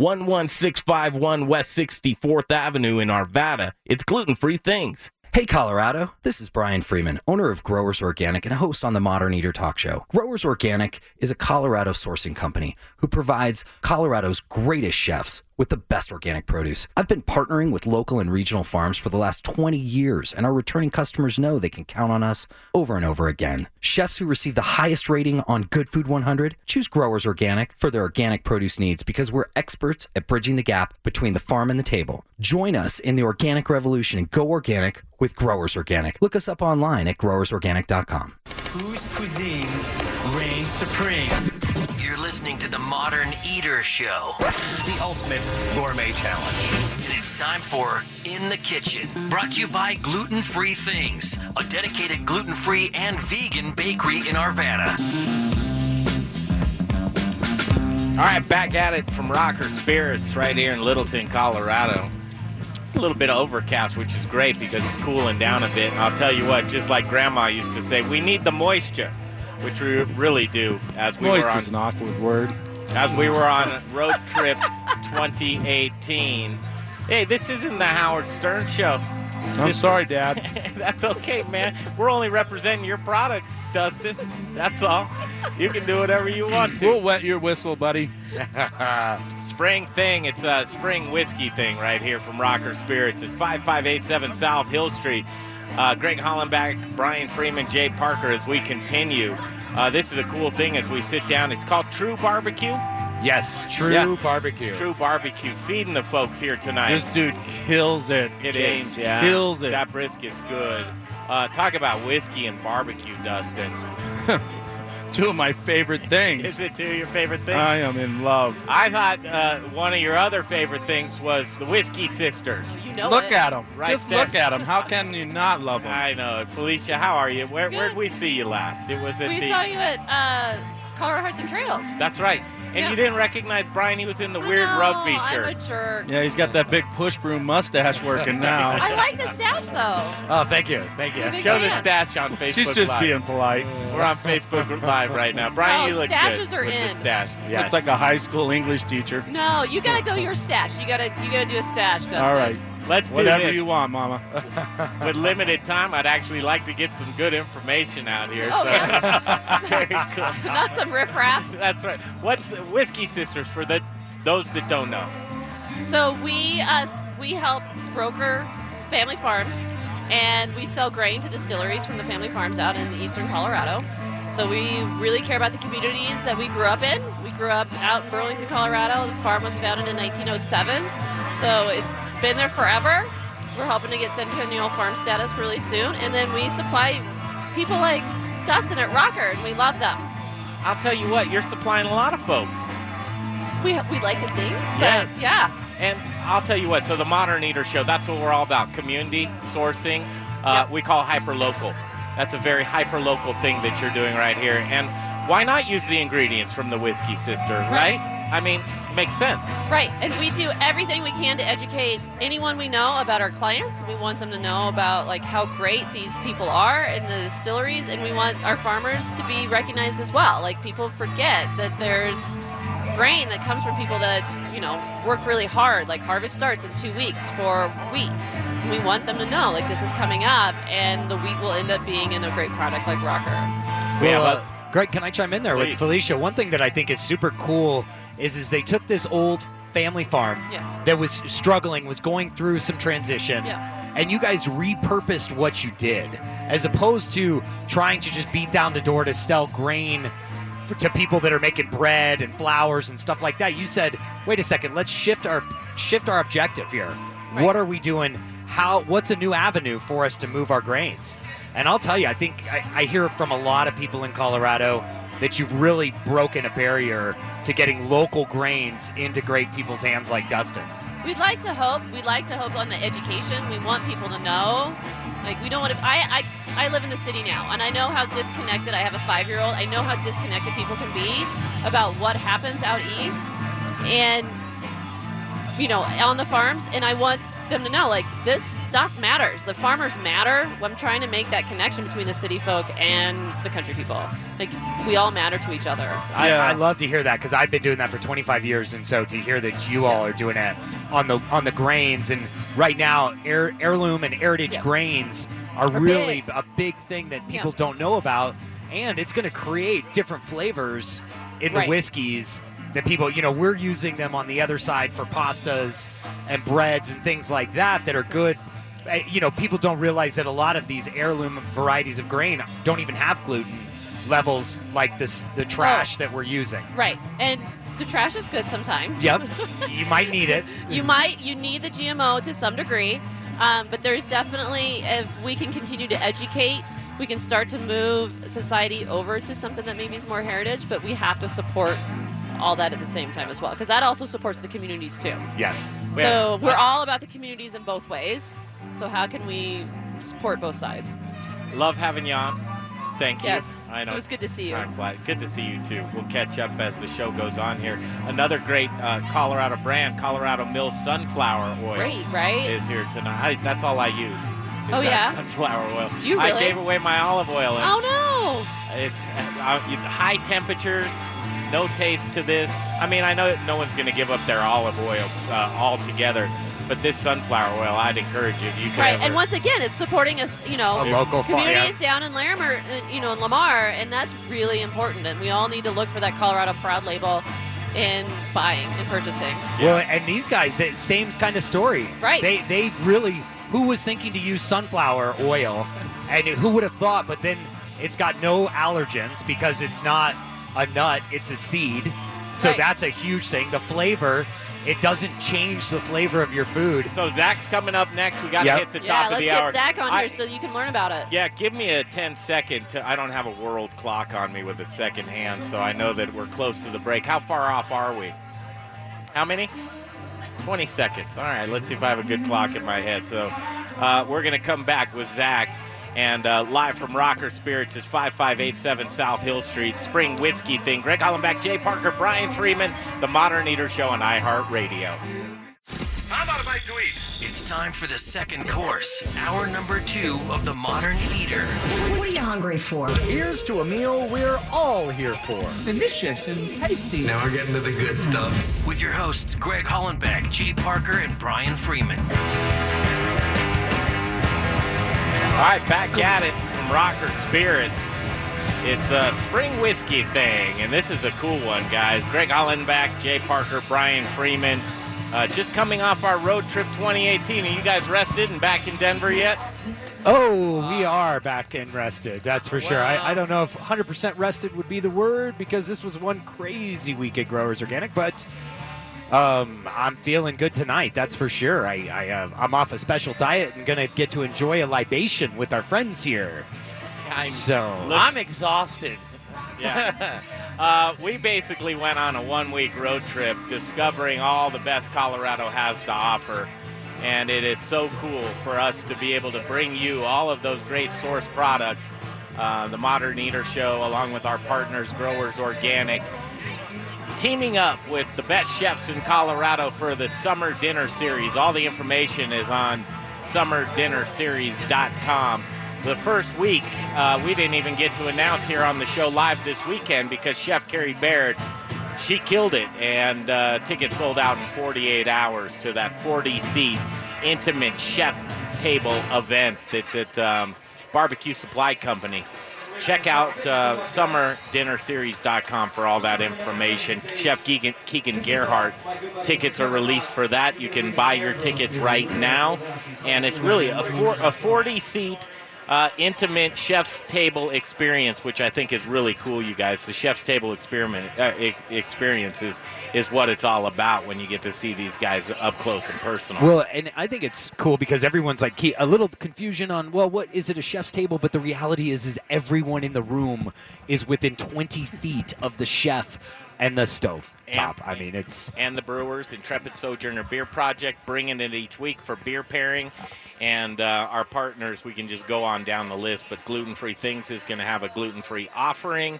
11651 West 64th Avenue in Arvada. It's gluten free things. Hey, Colorado. This is Brian Freeman, owner of Growers Organic and a host on the Modern Eater Talk Show. Growers Organic is a Colorado sourcing company who provides Colorado's greatest chefs with the best organic produce. I've been partnering with local and regional farms for the last 20 years, and our returning customers know they can count on us over and over again. Chefs who receive the highest rating on Good Food 100 choose Growers Organic for their organic produce needs because we're experts at bridging the gap between the farm and the table. Join us in the organic revolution and go organic with Growers Organic. Look us up online at growersorganic.com. Whose cuisine reigns supreme? You're listening to the Modern Eater Show, the ultimate gourmet challenge. and it's time for In the Kitchen, brought to you by Gluten Free Things, a dedicated gluten free and vegan bakery in Arvada. All right, back at it from Rocker Spirits right here in Littleton, Colorado. A little bit of overcast, which is great because it's cooling down a bit. And I'll tell you what, just like Grandma used to say, we need the moisture, which we really do. As we Moist were on, is an awkward word. as we were on road trip 2018. Hey, this isn't the Howard Stern show. I'm This- sorry, Dad. (laughs) That's okay, man. We're only representing your product, Duston. That's all. You can do whatever you want to. We'll wet your whistle, buddy. (laughs) spring thing. It's a spring whiskey thing right here from Rocker Spirits. at 5587 South Hill Street. Uh, Greg Hollenbach, Brian Freeman, Jay Parker as we continue. Uh, this is a cool thing as we sit down. It's called Tru-Bar-B-Que. Yes, True Yeah. Barbecue. True Barbecue. Feeding the folks here tonight. This dude kills it. It is. James, Kills it. That brisket's good. Uh, talk about whiskey and barbecue, Duston. (laughs) Two of my favorite things. Is it two of your favorite things? I am in love. I thought uh, one of your other favorite things was the Whiskey Sisters. You know look it. at them. Right Just there. look at him. How can you not love them? I know. Felicia, how are you? Where where'd we see you last? It was at We the. saw you at uh, Colorado Hearts and Trails. That's right. And Yeah. you didn't recognize Brian. He was in the weird No, rugby I'm shirt. a jerk. Yeah, he's got that big push broom mustache working (laughs) now. I like the stash though. Oh, thank you, thank you. Big Show the fan. stash on Facebook. She's just Live. being polite. We're on Facebook Live right now. Brian, Oh, you look stashes good are with in. the stash. Looks like a high school English teacher. No, you gotta go your stash. You gotta you gotta do a stash, Duston. All right. Let's do Whatever this. you want, Mama. (laughs) With limited time, I'd actually like to get some good information out here. Oh, so. (laughs) Very cool. (laughs) Not some riffraff. That's right. What's the Whiskey Sisters for the those that don't know? So we uh, us we help broker family farms, and we sell grain to distilleries from the family farms out in eastern Colorado. So we really care about the communities that we grew up in. We grew up out in Burlington, Colorado. The farm was founded in 1907, so it's been there forever. We're hoping to get Centennial Farm status really soon, and then we supply people like Duston at Rocker, and we love them. I'll tell you what, you're supplying a lot of folks. We we like to think, Yeah. but yeah. And I'll tell you what, so the Modern Eater Show, that's what we're all about. Community, sourcing, uh, we call hyper local. That's a very hyper local thing that you're doing right here. And why not use the ingredients from the Whiskey Sister, right? I mean, makes sense. Right, and we do everything we can to educate anyone we know about our clients. We want them to know about like how great these people are in the distilleries, and we want our farmers to be recognized as well. Like people forget that there's grain that comes from people that you know work really hard. Like harvest starts in two weeks for wheat. We want them to know like this is coming up, and the wheat will end up being in a great product like Rocker. Well, uh, Greg, can I chime in there Please. with Felicia? One thing that I think is super cool is is they took this old family farm Yeah. that was struggling, was going through some transition. Yeah. And you guys repurposed what you did, as opposed to trying to just beat down the door to sell grain for, to people that are making bread and flowers and stuff like that. You said, "Wait a second, let's shift our shift our objective here. What are we doing? How? What's a new avenue for us to move our grains?" And I'll tell you, I think I, I hear from a lot of people in Colorado that you've really broken a barrier to getting local grains into great people's hands like Duston. We'd like to hope. We'd like to hope on the education. We want people to know. Like we don't want to. I, I I live in the city now, and I know how disconnected. I have a five-year-old. I know how disconnected people can be about what happens out east, and you know, on the farms. And I want them to know, like this stuff matters. The farmers matter. I'm trying to make that connection between the city folk and the country people. Like we all matter to each other. I, I love to hear that because I've been doing that for 25 years, and so to hear that you all are doing it on the on the grains, and right now heir, heirloom and heritage grains are, Are really big. a big thing that people Yeah. don't know about, and it's going to create different flavors in the Right. whiskeys that people, you know, we're using them on the other side for pastas and breads and things like that that are good. Uh, You know, people don't realize that a lot of these heirloom varieties of grain don't even have gluten levels like this the trash that we're using. Right, and the trash is good sometimes. Yep, (laughs) you might need it. you might you need the GMO to some degree, um, but there's definitely if we can continue to educate we can start to move society over to something that maybe is more heritage, but we have to support all that at the same time as well, because that also supports the communities too. Yes. So we're all about the communities in both ways. So how can we support both sides? Love having you on. Thank you. Yes, I know it was good to see you. Time flies. Good to see you too. We'll catch up as the show goes on here. Another great uh, Colorado brand, Colorado Mills Sunflower Oil, Great, right? is here tonight. I, that's all I use. Oh, yeah? sunflower oil. Do you really? I gave away my olive oil. Oh It's uh, high temperatures, no taste to this. I mean, I know that no one's going to give up their olive oil uh, altogether, but this sunflower oil, I'd encourage you. If you no! could Right, ever- and once again, it's supporting us, you know, A local farm, communities down in Larimer, uh, you know, in Lamar, and that's really important. And we all need to look for that Colorado Proud label in buying and purchasing. Well, and these guys, same kind of story. Right. They they really who was thinking to use sunflower oil, and who would have thought? But then it's got no allergens because it's not a nut; it's a seed. So Right. that's a huge thing. The flavor, it doesn't change the flavor of your food. So Zac's coming up next. We got to Yep. hit the yeah, top of the hour. let's get. Zac on I- here so you can learn about it. Yeah, give me a 10 second. To, I don't have a world clock on me with a second hand, so I know that we're close to the break. How far off are we? How many? 20 seconds. All right, let's see if I have a good clock in my head. So uh, we're going to come back with Zac. And uh, live from Rocker Spirits is 5587 South Hill Street, Spring Whiskey Thing. Greg Hollenbeck, Jay Parker, Brian Freeman, The Modern Eater Show on iHeartRadio. How about a bite to eat? It's time for the second course, hour number two of the Modern Eater. What are you hungry for? Here's to a meal we're all here for. Delicious and tasty. Now we're getting to the good stuff. With your hosts, Greg Hollenbeck, Jay Parker, and Brian Freeman. All right, back at it from Rocker Spirits. It's a spring whiskey thing, and this is a cool one, guys. Greg Hollenbach, Jay Parker, Brian Freeman. Uh, just coming off our road trip 2018. Are you guys rested and back in Denver yet? Oh, we are back and rested. That's for sure. I, I don't know if 100% rested would be the word because this was one crazy week at Growers Organic, but um, I'm feeling good tonight. That's for sure. I, I uh, I'm off a special diet and gonna get to enjoy a libation with our friends here. so I'm exhausted. (laughs) Yeah. uh, we basically went on a one week road trip discovering all the best Colorado has to offer. And it is so cool for us to be able to bring you all of those great source products. Uh, the Modern Eater Show, along with our partners, Growers Organic, teaming up with the best chefs in Colorado for the Summer Dinner Series. All the information is on summerdinnerseries.com. The first week, uh, we didn't even get to announce here on the show live this weekend because Chef Carrie Baird, she killed it, and uh, tickets sold out in 48 hours to that 40 seat intimate chef table event that's at um, Barbecue Supply Company. Check out uh, summerdinnerseries.com for all that information. Chef Keegan, Keegan Gerhard, tickets are released for that. You can buy your tickets right now. And it's really a, four, a 40 seat uh, intimate chef's table experience, which I think is really cool, you guys. The chef's table experiment uh, e- experience is, is what it's all about when you get to see these guys up close and personal. Well, and I think it's cool because everyone's like a little confusion on well, what is it a chef's table? But the reality is, is everyone in the room is within 20 feet of the chef and the stove top. I mean, it's and the Brewers Intrepid Sojourner Beer Project bringing it each week for beer pairing. And uh, our partners, we can just go on down the list, but Gluten Free Things is going to have a gluten free offering.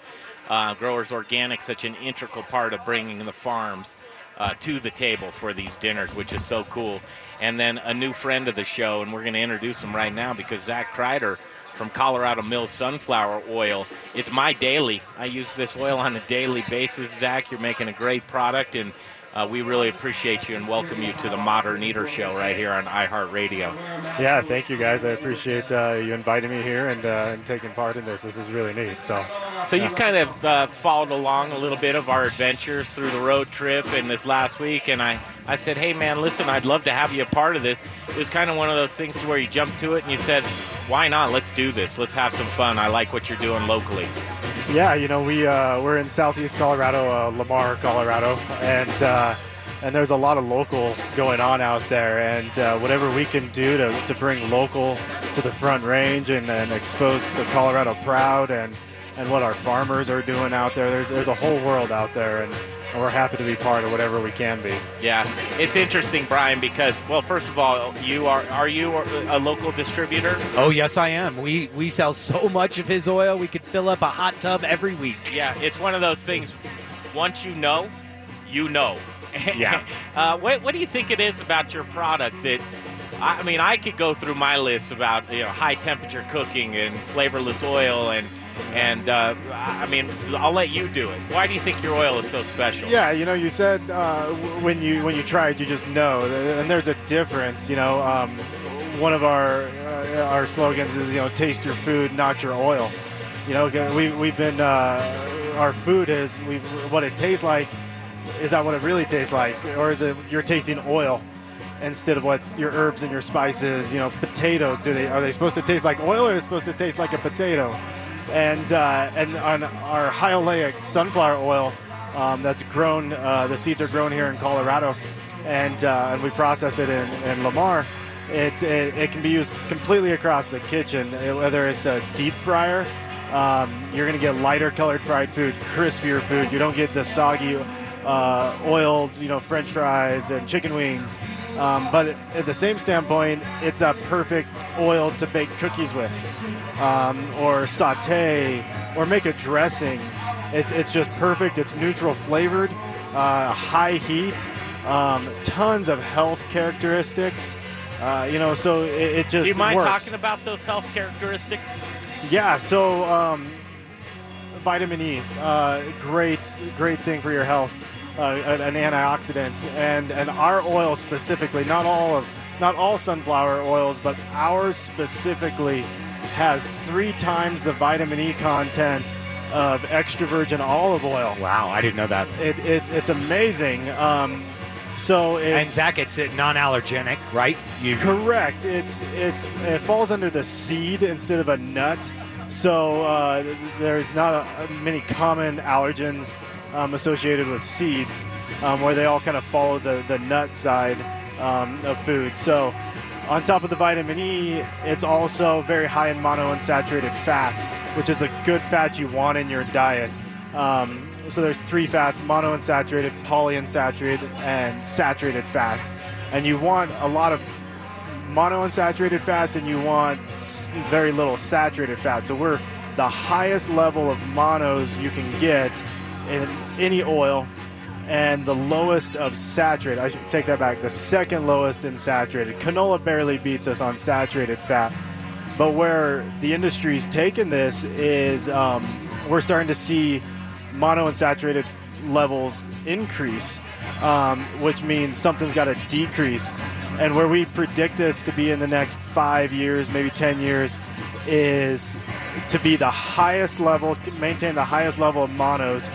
Uh, Growers Organic, such an integral part of bringing the farms uh, to the table for these dinners, which is so cool. And then a new friend of the show, and we're going to introduce him right now because Zac Kreider from Colorado Mills Sunflower Oil. It's my daily. I use this oil on a daily basis. Zac, you're making a great product, and uh, we really appreciate you and welcome you to the Modern Eater Show right here on iHeartRadio. Yeah, thank you guys. I appreciate uh, you inviting me here and, uh, and taking part in this. This is really neat. So, So you've kind of uh, followed along a little bit of our adventures through the road trip and this last week, and I, I said, hey man, listen, I'd love to have you a part of this. It was kind of one of those things where you jumped to it and you said, why not? Let's do this. Let's have some fun. I like what you're doing locally. yeah, you know, we uh, we're in southeast Colorado, uh, Lamar, Colorado, and uh, and there's a lot of local going on out there. And uh, whatever we can do to, to bring local to the front range and, and expose the Colorado proud and, and what our farmers are doing out there, there's, there's a whole world out there. And, and we're happy to be part of whatever we can be. Yeah, it's interesting, Brian, because well, first of all, you are are you a local distributor? Oh yes, I am. We we sell so much of his oil, we could fill up a hot tub every week. Yeah, it's one of those things. Once you know, you know. Yeah. (laughs) uh, what what do you think it is about your product that? I mean, I could go through my list about you know high temperature cooking and flavorless oil and and uh, I mean, I'll let you do it. Why do you think your oil is so special? Yeah, you know, you said uh, when you when you it, you just know, and there's a difference. You know, um, one of our uh, our slogans is you know, taste your food, not your oil. You know, we we've been uh, our food is we what it tastes like. Is that what it really tastes like, or is it you're tasting oil? instead of what your herbs and your spices, you know, potatoes. Do they are they supposed to taste like oil or are they supposed to taste like a potato? And uh, and on our high oleic sunflower oil um, that's grown. Uh, the seeds are grown here in Colorado, and uh, and we process it in, in Lamar. It, it, it can be used completely across the kitchen, whether it's a deep fryer. Um, you're going to get lighter colored fried food, crispier food. You don't get the soggy uh, oiled, you know, French fries and chicken wings. Um, but at the same standpoint, it's a perfect oil to bake cookies with, um, or saute, or make a dressing. It's it's just perfect. It's neutral flavored, uh, high heat, um, tons of health characteristics. Uh, you know, so it, it just. Do you mind works. talking about those health characteristics? Yeah. So um, vitamin E, uh, great, great thing for your health. Uh, an antioxidant, and and our oil specifically, not all of not all sunflower oils, but ours specifically has three times the vitamin E content of extra virgin olive oil. Wow, I didn't know that. It, it's it's amazing. Um, so it's, and Zac, it's uh, non-allergenic, right? You correct. It's it's it falls under the seed instead of a nut. So uh, there's not a, many common allergens um, associated with seeds, um, where they all kind of follow the, the nut side um, of food. So, on top of the vitamin E, it's also very high in monounsaturated fats, which is the good fat you want in your diet. Um, so there's three fats: monounsaturated, polyunsaturated, and saturated fats. And you want a lot of monounsaturated fats, and you want very little saturated fat. So we're the highest level of monos you can get in any oil and the lowest of saturated. I should take that back. The second lowest in saturated. Canola barely beats us on saturated fat. But where the industry's taken this is um, we're starting to see monounsaturated levels increase, um, which means something's got to decrease. And where we predict this to be in the next five years, maybe 10 years, is to be the highest level, maintain the highest level of monos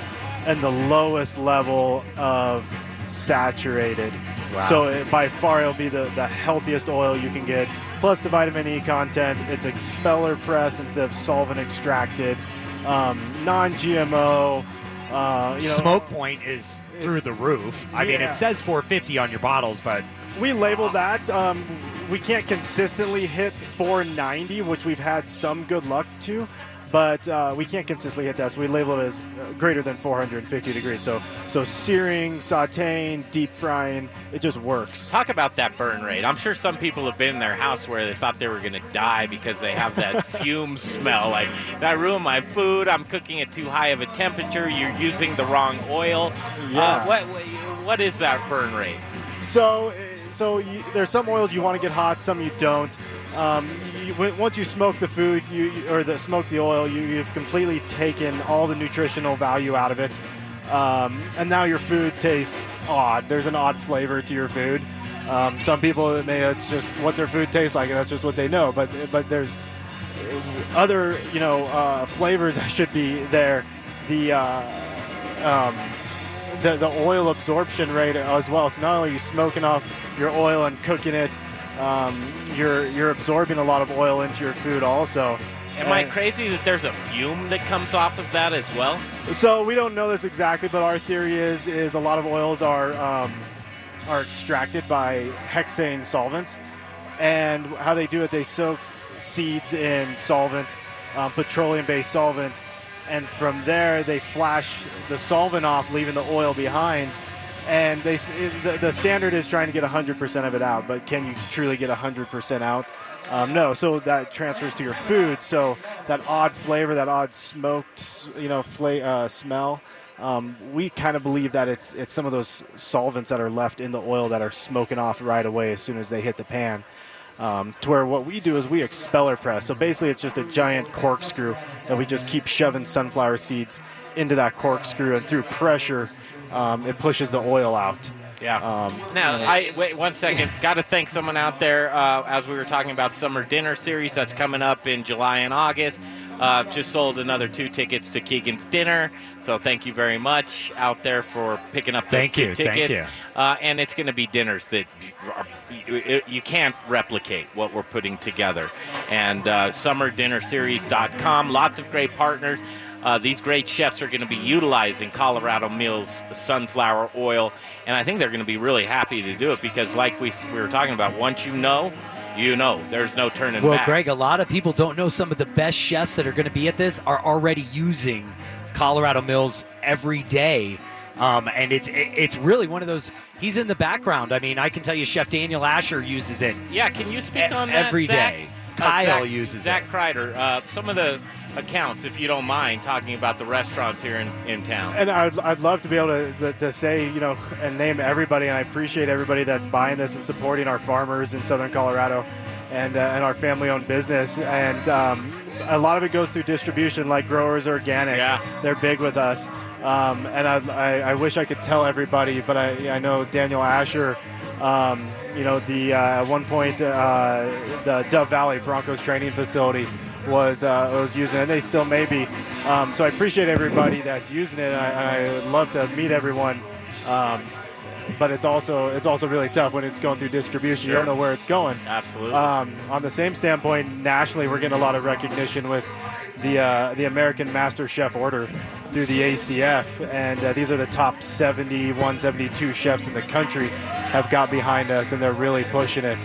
and the lowest level of saturated. Wow. So it, by far, it'll be the, the healthiest oil you can get. Plus the vitamin E content. It's expeller pressed instead of solvent extracted. Um, non-GMO. Uh, you know, Smoke point is through the roof. I mean, it says 450 on your bottles, but we label that. Um, we can't consistently hit 490, which we've had some good luck to, but uh, we can't consistently hit that. So we label it as uh, greater than 450 degrees. So so searing, sautéing, deep frying, it just works. Talk about that burn rate. I'm sure some people have been in their house where they thought they were going to die because they have that (laughs) fume smell. Like, I ruined my food. I'm cooking at too high of a temperature. You're using the wrong oil. Yeah. Uh, what, what is that burn rate? So, uh, so you, there's some oils you want to get hot, some you don't. Um, you, once you smoke the food, you or the smoke the oil, you, you've completely taken all the nutritional value out of it, um, and now your food tastes odd. There's an odd flavor to your food. Um, some people may it's just what their food tastes like, and that's just what they know. But but there's other you know uh, flavors (laughs) that should be there. The uh, um, the, the oil absorption rate as well. So not only are you smoking off your oil and cooking it, um, you're you're absorbing a lot of oil into your food also. Am I crazy that there's a fume that comes off of that as well? So we don't know this exactly, but our theory is is a lot of oils are um, are extracted by hexane solvents. And how they do it, they soak seeds in solvent, um, petroleum-based solvent, and from there they flash the solvent off, leaving the oil behind. And they the, the standard is trying to get 100% of it out, but can you truly get 100% out? Um, no, so that transfers to your food. So that odd flavor, that odd smoked, you know, fla- uh, smell. Um, we kind of believe that it's it's some of those solvents that are left in the oil that are smoking off right away as soon as they hit the pan. Um, to where what we do is we expeller press. So basically, it's just a giant corkscrew that we just keep shoving sunflower seeds into that corkscrew, and through pressure, um, it pushes the oil out. Yeah. Um, Now, I wait one second. (laughs) Got to thank someone out there uh, as we were talking about summer dinner series that's coming up in July and August. Uh, just sold another two tickets to Keegan's dinner, so thank you very much out there for picking up those Thank two you, thank tickets. you. Uh, and it's going to be dinners that are, you, you can't replicate what we're putting together. And uh, summerdinnerseries.com, lots of great partners. Uh, these great chefs are going to be utilizing Colorado Mills sunflower oil, and I think they're going to be really happy to do it because, like we, we were talking about, once you know, you know. There's no turning Well, back. Well, Greg, a lot of people don't know some of the best chefs that are going to be at this are already using Colorado Mills every day. Um, and it's it's really one of those. He's in the background. I mean, I can tell you, Chef Daniel Asher uses it. Yeah, can you speak on that? every Zac? day. Uh, Kyle Zac- uses Zac it. Kreider, uh, some of the accounts, if you don't mind, talking about the restaurants here in, in town. And I'd, I'd love to be able to, to say, you know, and name everybody. And I appreciate everybody that's buying this and supporting our farmers in Southern Colorado and, uh, and our family owned business. And um, a lot of it goes through distribution, like Growers Organic. Yeah. They're big with us. Um, and I, I, I wish I could tell everybody, but I, I know Daniel Asher. Um, you know, the uh, at one point uh, the Dove Valley Broncos training facility was uh, was using it. And they still may be. Um, so I appreciate everybody that's using it. I, I love to meet everyone. Um, but it's also it's also really tough when it's going through distribution. You don't know where it's going. Absolutely. Um, on the same standpoint, nationally, we're getting a lot of recognition with the uh, the American Master Chef Order through the ACF, and uh, these are the top 70, 172 chefs in the country have got behind us, and they're really pushing it.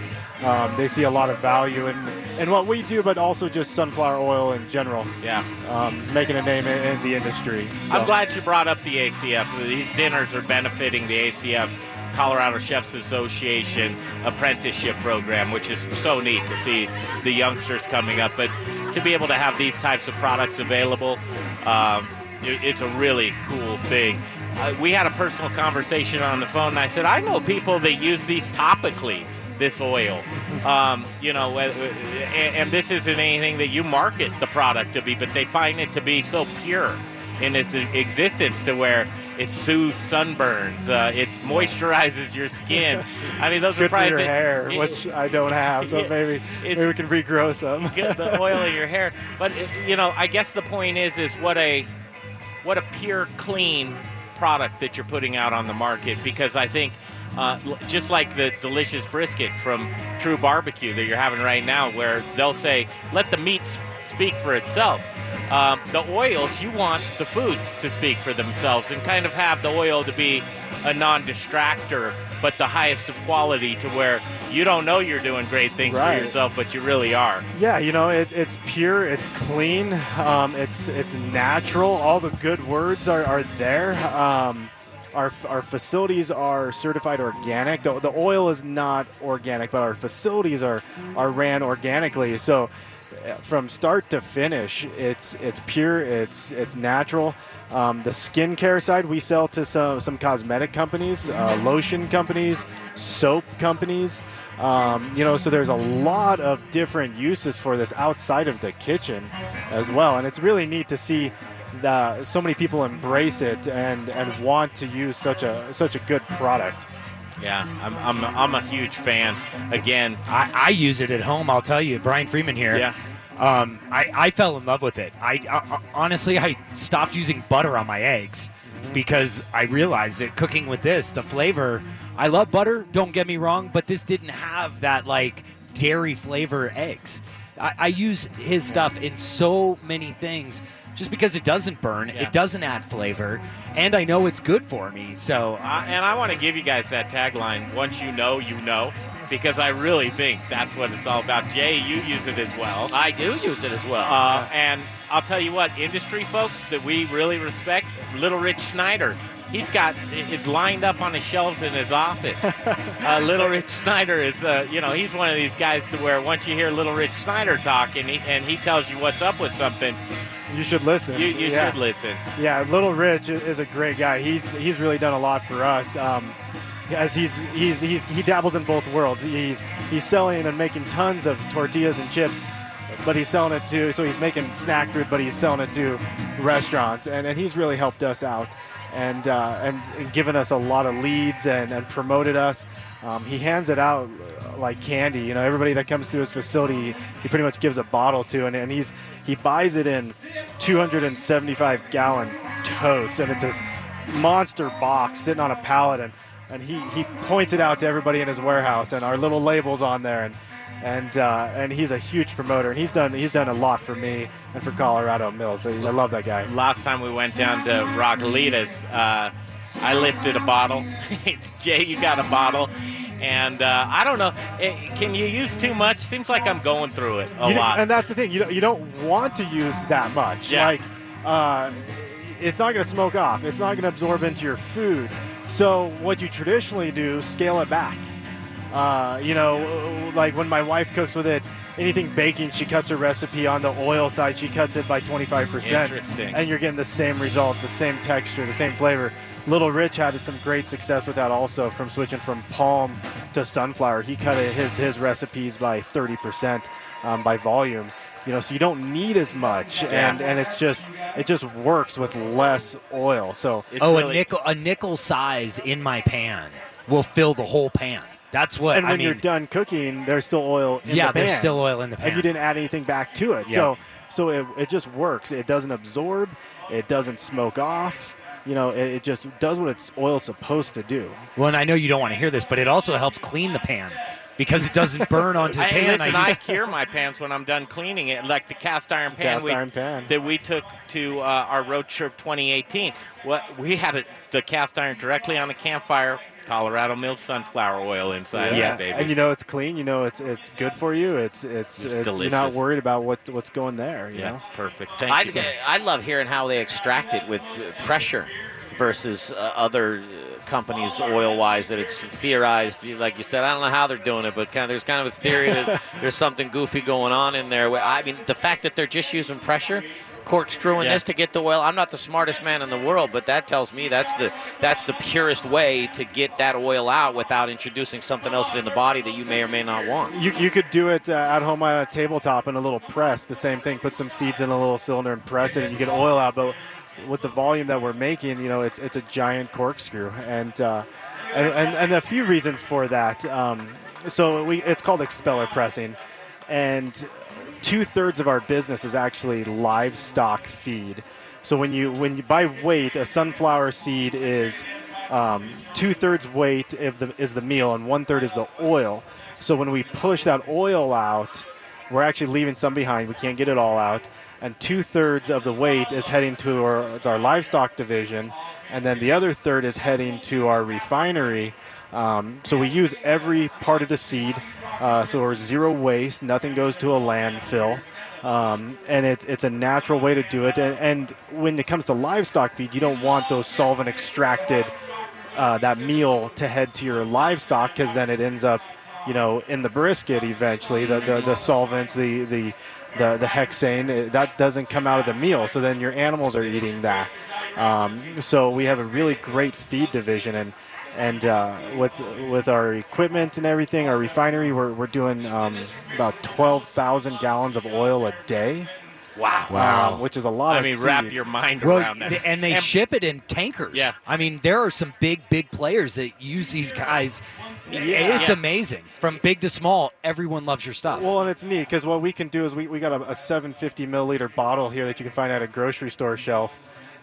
Um, they see a lot of value in, in what we do, but also just sunflower oil in general. Yeah. Um, making a name in, in the industry. So- I'm glad you brought up the ACF. These dinners are benefiting the ACF, Colorado Chefs Association apprenticeship program, which is so neat to see the youngsters coming up. But to be able to have these types of products available, um, it- it's a really cool thing. Uh, we had a personal conversation on the phone, and I said, I know people that use these topically, this oil. Um, you know, uh, uh, and, and this isn't anything that you market the product to be, but they find it to be so pure in its existence to where it soothes sunburns, uh, it moisturizes your skin. I mean, those it's are probably your the- hair, it- (laughs) which I don't have, so Yeah, maybe maybe we can regrow some. get the (laughs) oil in your hair. But it- you know, I guess the point is, is what a what a pure, clean product that you're putting out on the market. Because I think, uh, just like the delicious brisket from Tru-Bar-B-Que that you're having right now, where they'll say, "Let the meat speak for itself." Um, the oils, you want the foods to speak for themselves, and kind of have the oil to be a non-distractor, but the highest of quality, to where you don't know you're doing great things Right. for yourself, but you really are. Yeah, you know, it, it's pure, it's clean, um, it's it's natural. All the good words are, are there. Um, our, our facilities are certified organic. The, the oil is not organic, but our facilities are are ran organically. So uh, from start to finish, it's it's pure, it's it's natural. Um, the skincare side, we sell to some, some cosmetic companies, uh, lotion companies, soap companies. Um, you know, so there's a lot of different uses for this outside of the kitchen as well, and it's really neat to see that so many people embrace it and and want to use such a such a good product. Yeah, I'm, I'm, I'm a huge fan. Again, I, I use it at home. I'll tell you, Brian Freeman here. Yeah. Um, I, I fell in love with it. I, I honestly I stopped using butter on my eggs because I realized that cooking with this, the flavor. I love butter. Don't get me wrong, but this didn't have that like dairy flavor eggs. I, I use his stuff in so many things. Just because it doesn't burn, Yeah. it doesn't add flavor, and I know it's good for me. So Uh, and I want to give you guys that tagline once you know, you know, because I really think that's what it's all about. Jay, you use it as well. I do use it as well. Uh, and I'll tell you what, industry folks that we really respect, Little Rich Schneider. He's got it's lined up on the shelves in his office. (laughs) uh, Little Rich Schneider is, uh, you know, he's one of these guys to where once you hear Little Rich Schneider talk and he, and he tells you what's up with something, You should listen. you, you Yeah. should listen. Yeah, Little Rich is a great guy. He's he's really done a lot for us. Um, as he's he's he's he dabbles in both worlds. He's he's selling and making tons of tortillas and chips, but he's selling it to so he's making snack food, but he's selling it to restaurants, and, and he's really helped us out. And, uh, and given us a lot of leads and, and promoted us. Um, he hands it out uh, like candy. You know, everybody that comes through his facility, he pretty much gives a bottle to, and, and he's he buys it in 275 gallon totes, and it's this monster box sitting on a pallet, and and he he points it out to everybody in his warehouse, and our little labels on there, and and uh, and he's a huge promoter, and he's done he's done a lot for me and for Colorado Mills. I I love that guy. Last time we went down to Rocklita's, uh, I lifted a bottle. (laughs) Jay, you got a bottle. And uh, I don't know, eh, can you use too much? Seems like I'm going through it a You lot. and that's the thing. You don't, you don't want to use that much. Yeah. Like, uh, it's not going to smoke off. It's not going to absorb into your food. So what you traditionally do, scale it back. Uh, you know, like when my wife cooks with it, anything baking, she cuts her recipe on the oil side. She cuts it by 25%, and you're getting the same results, the same texture, the same flavor. Little Rich had some great success with that also, from switching from palm to sunflower. He cut his his recipes by 30% um, by volume. You know, so you don't need as much, Yeah. and and it's just it just works with less oil. So oh, a nickel a nickel size in my pan will fill the whole pan. That's what and when I mean. you're done cooking, there's still oil in Yeah, the pan. there's still oil in the pan. And you didn't add anything back to it. Yeah. So so it, it just works. It doesn't absorb, it doesn't smoke off. You know, it, it just does what its oil's supposed to do. Well, and I know you don't want to hear this, but it also helps clean the pan because it doesn't burn onto the I, pan. listen, I I, cure my pans when I'm done cleaning it, like the cast iron pan, Cast we, iron pan. that we took to uh, our road trip 2018. What we had it, the cast iron directly on the campfire, Colorado Mills sunflower oil inside yeah, of it, baby. and you know it's clean. You know it's it's good for you. It's it's, it's, you're not worried about what what's going there. You yeah, know. perfect. Thank I, you. I love hearing how they extract it with uh, pressure versus uh, other uh, companies oil-wise that it's theorized like you said i don't know how they're doing it but kind of, there's kind of a theory that (laughs) there's something goofy going on in there i mean the fact that they're just using pressure corkscrewing Yeah. this to get the oil i'm not the smartest man in the world but that tells me that's the that's the purest way to get that oil out without introducing something else in the body that you may or may not want You, you could do it uh, at home on a tabletop in a little press. The same thing. Put some seeds in a little cylinder and press it, and you get oil out. But with the volume that we're making, you know, it's, it's a giant corkscrew, and, uh, and and and a few reasons for that. Um, so we it's called expeller pressing, and two thirds of our business is actually livestock feed. So when you when you by weight, a sunflower seed is um, two thirds weight the, is the meal, and one third is the oil. So when we push that oil out, we're actually leaving some behind. We can't get it all out, and two thirds of the weight is heading to our, our livestock division, and then the other third is heading to our refinery. Um, so we use every part of the seed. Uh, so we're zero waste. Nothing goes to a landfill. Um, and it, it's a natural way to do it. And, and when it comes to livestock feed, you don't want those solvent extracted uh, that meal to head to your livestock because then it ends up, you know, in the brisket eventually. The, the, the solvents, the, the, the, the hexane, eh, that doesn't come out of the meal. So then your animals are eating that. Um, so we have a really great feed division. And, and uh, with with our equipment and everything, our refinery, we're, we're doing um, about 12,000 gallons of oil a day. Wow. Um, which is a lot I of mean, wrap your mind well, around that. th- and they ship it in tankers. Yeah. I mean, there are some big, big players that use these guys. Yeah. It's Yeah. amazing. From big to small, everyone loves your stuff. Well, and it's neat because what we can do is we, we got a, a 750 milliliter bottle here that you can find at a grocery store shelf,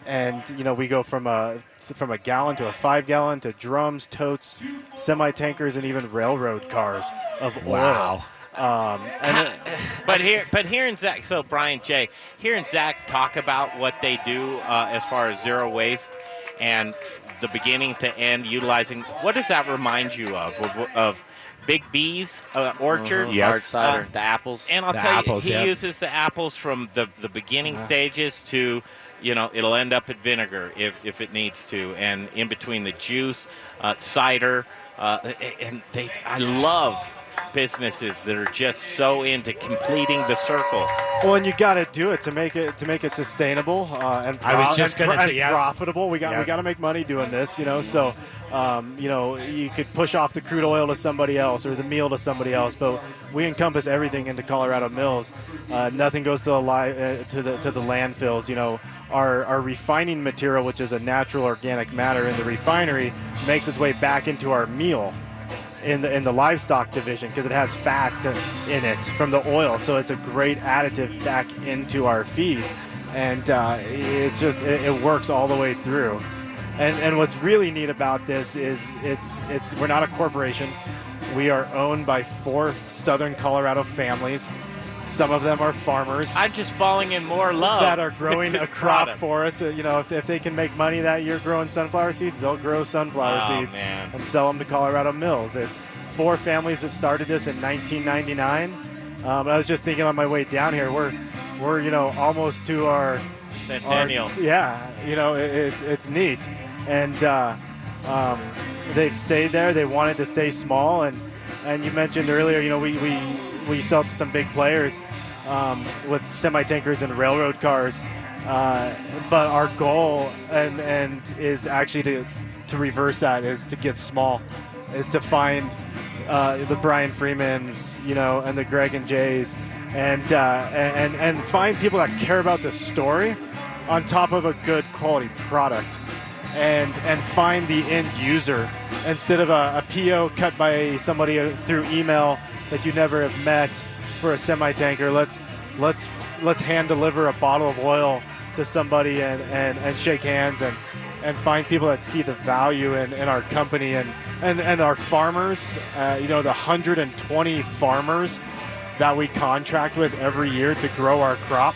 and you know we go from a from a gallon to a five gallon to drums, totes, semi tankers, and even railroad cars of oil. Wow. Um, and it- (laughs) But here, but hearing Zac, so Brian J, hearing Zac talk about what they do uh, as far as zero waste and the beginning to end utilizing, what does that remind you of? Of, of Big B's uh, orchard, Mhm. Yep. Hard cider, the apples. and I'll The tell apples, you, he yep. uses the apples from the the beginning Uh-huh. stages to. You know, it'll end up at vinegar if, if it needs to, and in between the juice, uh, cider, uh, and they. I love businesses that are just so into completing the circle. Well, and you got to do it to make it to make it sustainable uh, and, I was just and, gonna say, yeah. profitable. We got Yeah. we got to make money doing this, you know. So, um, you know, you could push off the crude oil to somebody else or the meal to somebody else, but we encompass everything into Colorado Mills. Uh, nothing goes to the li- uh, to the to the landfills. You know, our our refining material, which is a natural organic matter in the refinery, makes its way back into our meal in the in the livestock division because it has fat in it from the oil. So it's a great additive back into our feed, and uh, it's just it, it works all the way through. And and what's really neat about this is it's it's we're not a corporation. We are owned by four Southern Colorado families. Some of them are farmers. I'm just falling in more love that are growing (laughs) a crop product. for us. You know, if, if they can make money that year growing sunflower seeds, they'll grow sunflower Oh, seeds man. and sell them to Colorado Mills. It's four families that started this in 1999. Um, I was just thinking on my way down here, we're we're you know almost to our Centennial. our- yeah, you know it, it's it's neat, and uh, um, they've stayed there. They wanted to stay small, and and you mentioned earlier, you know, we we we sell to some big players um, with semi tankers and railroad cars. Uh, but our goal and and is actually to to reverse that is to get small, is to find uh, the Brian Freemans, you know, and the Greg and Jays, and uh, and and find people that care about the story, on top of a good quality product, and and find the end user instead of a, a PO cut by somebody uh, through email that you never have met for a semi tanker. Let's let's let's hand deliver a bottle of oil to somebody and, and, and shake hands and and find people that see the value in, in our company and, and, and our farmers, uh, you know, the 120 farmers that we contract with every year to grow our crop,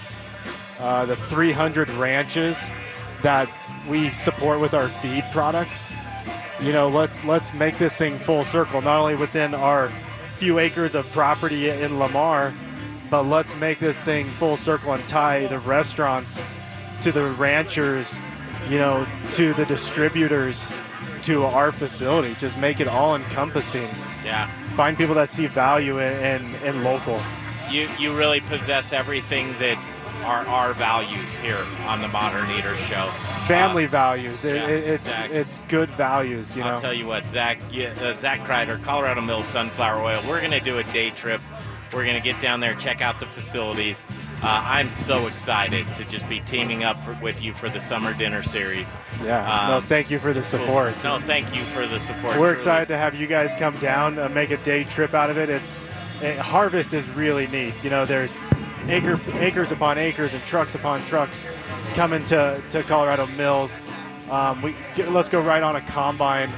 uh, the 300 ranches that we support with our feed products. You know, let's let's make this thing full circle, not only within our few acres of property in Lamar, but let's make this thing full circle and tie the restaurants to the ranchers, you know, to the distributors, to our facility. Just make it all encompassing. Yeah. Find people that see value in, in, in local. You you really possess everything that are our values here on the Modern Eater Show. Family values. It, yeah, it- it's Zac. it's good values, you know. I'll tell you what, Zac, yeah, uh, Zac Kreider, Colorado Mills Sunflower Oil. We're going to do a day trip. We're going to get down there, check out the facilities. Uh, I'm so excited to just be teaming up for, with you for the summer dinner series. Yeah. no, Um, thank you for the support. No, thank you for the support. We're truly. excited to have you guys come down, uh, make a day trip out of it. It's eh, harvest is really neat. You know, there's acre acres upon acres and trucks upon trucks coming to, to Colorado Mills. Um, we get, let's go right on a combine,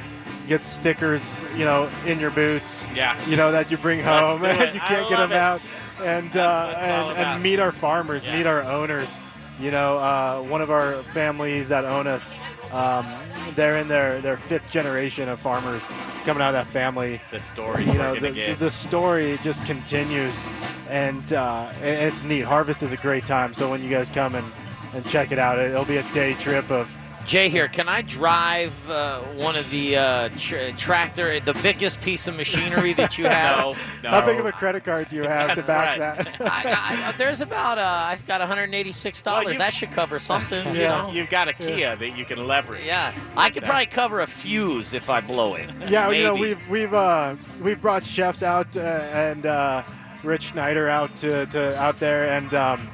get stickers, you know, in your boots. Yeah. You know that you bring home and (laughs) you can't get them it. out, and uh, and, and meet our farmers, meet our owners. You know, uh, one of our families that own us, um, they're in their, their fifth generation of farmers coming out of that family. The stories you know, the, the story just continues, and, uh, and it's neat. Harvest is a great time. So when you guys come and, and check it out, it'll be a day trip of Jay here, can I drive uh, one of the uh, tr- tractor, the biggest piece of machinery that you (laughs) have? no, no. How big of a credit card do you have to back right. that? (laughs) I, I, there's about, uh, I've got $186. Well, you- that should cover something, you Yeah. know? You've got a Kia that you can leverage. Yeah, I could Yeah. probably cover a fuse if I blow it. Yeah, you know we've we've uh, we've brought chefs out uh, and uh, Rich Schneider out to, to out there, and um,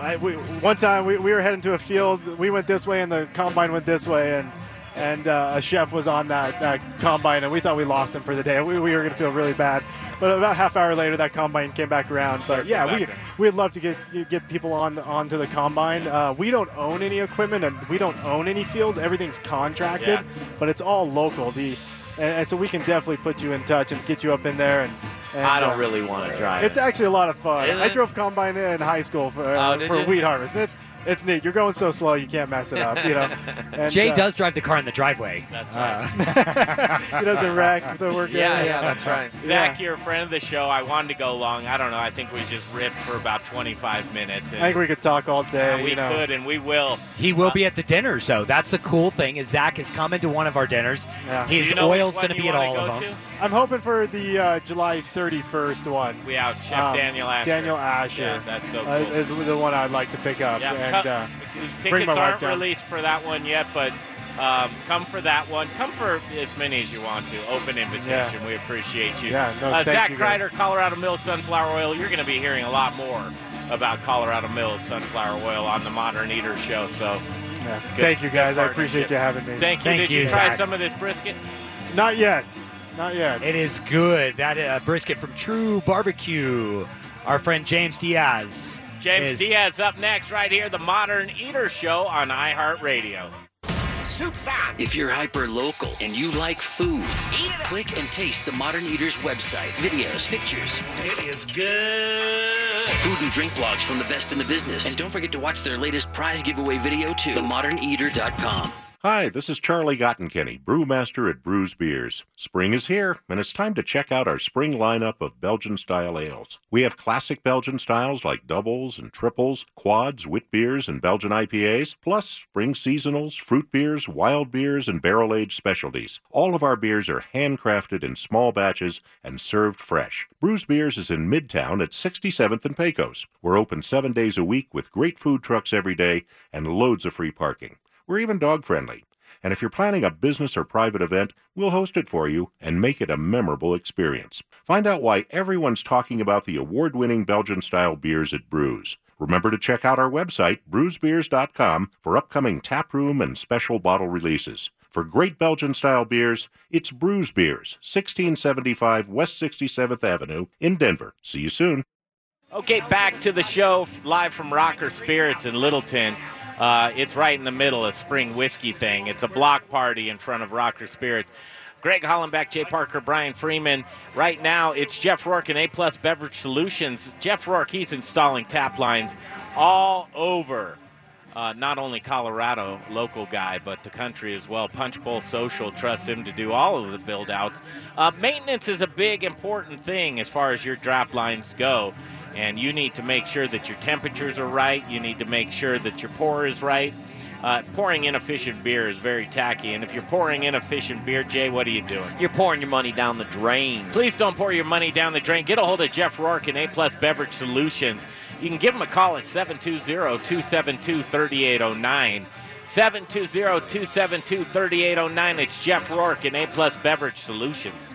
I, we, one time we, we were heading to a field. We went this way, and the combine went this way, and and uh, a chef was on that, that combine, and we thought we lost him for the day. We, we were going to feel really bad, but about half hour later, that combine came back around. But yeah, we we'd love to get get people on onto the combine. Uh, we don't own any equipment, and we don't own any fields. Everything's contracted, Yeah. but it's all local. The and, and so we can definitely put you in touch and get you up in there and And, I don't uh, really want to drive. It's it. actually a lot of fun. Is I drove combine in high school for, Oh, uh, did for you? wheat harvest. And it's it's neat. You're going so slow you can't mess it up. You know. (laughs) And, Jay uh, does drive the car in the driveway. That's right. (laughs) he doesn't wreck, so we're good. Yeah, yeah, that's right. Zac, you're a friend of the show. I wanted to go long. I don't know. I think we just riffed for about 25 minutes. I think we could talk all day. Uh, we you know. could, and we will. He will be at the dinners, though. That's the cool thing. Is Zac is coming to one of our dinners. Yeah. His Do you know oil's going to be at all of them. I'm hoping for the uh, July 31st one. We out Chef Daniel Asher. Daniel Asher. Yeah, that's so uh, cool. is the one I'd like to pick up Yeah, and co- uh, Tickets bring my wife aren't down. released for that one yet, but um, come for that one. Come for as many as you want to. Open invitation. Yeah. We appreciate you. Yeah, no, uh, thank Zac you, guys. Kreider, Colorado Mills Sunflower Oil. You're going to be hearing a lot more about Colorado Mills Sunflower Oil on the Modern Eater Show. So, Yeah. good- Thank you, guys. I appreciate you having me. Thank you. Did you, try some of this brisket? Not yet. Not yet. It is good. That uh, brisket from True Barbecue. Our friend James Diaz. James is Diaz up next, right here, the Modern Eater Show on iHeartRadio. Soup's on. If you're hyper local and you like food, click and taste the Modern Eaters website. Videos, pictures. It is good. Food and drink blogs from the best in the business. And don't forget to watch their latest prize giveaway video too. TheModernEater.com. Hi, this is Charlie Gottenkieny, brewmaster at Bruz Beers. Spring is here, and it's time to check out our spring lineup of Belgian style ales. We have classic Belgian styles like doubles and triples, quads, wit beers, and Belgian IPAs, plus spring seasonals, fruit beers, wild beers, and barrel aged specialties. All of our beers are handcrafted in small batches and served fresh. Bruz Beers is in Midtown at 67th and Pecos. We're open seven days a week with great food trucks every day and loads of free parking. We're even dog friendly. And if you're planning a business or private event, we'll host it for you and make it a memorable experience. Find out why everyone's talking about the award winning Belgian style beers at Bruz. Remember to check out our website, bruzbeers.com, for upcoming taproom and special bottle releases. For great Belgian style beers, it's Bruz Beers, 1675 West 67th Avenue in Denver. See you soon. Okay, back to the show live from Rocker Spirits in Littleton. Uh, it's right in the middle of spring whiskey thing. It's a block party in front of Rocker Spirits. Greg Hollenbeck, Jay Parker, Brian Freeman. Right now, it's Jeff Rourke and A Plus Beverage Solutions. Jeff Rourke, he's installing tap lines all over. Uh, not only Colorado, local guy, but the country as well. Punch Bowl Social trusts him to do all of the build outs. Uh, maintenance is a big, important thing as far as your draft lines go. And you need to make sure that your temperatures are right. You need to make sure that your pour is right. Uh, pouring inefficient beer is very tacky. And if you're pouring inefficient beer, Jay, what are you doing? You're pouring your money down the drain. Please don't pour your money down the drain. Get a hold of Jeff Rourke and A Plus Beverage Solutions. You can give him a call at 720-272-3809. 720-272-3809. It's Jeff Rourke and A Plus Beverage Solutions.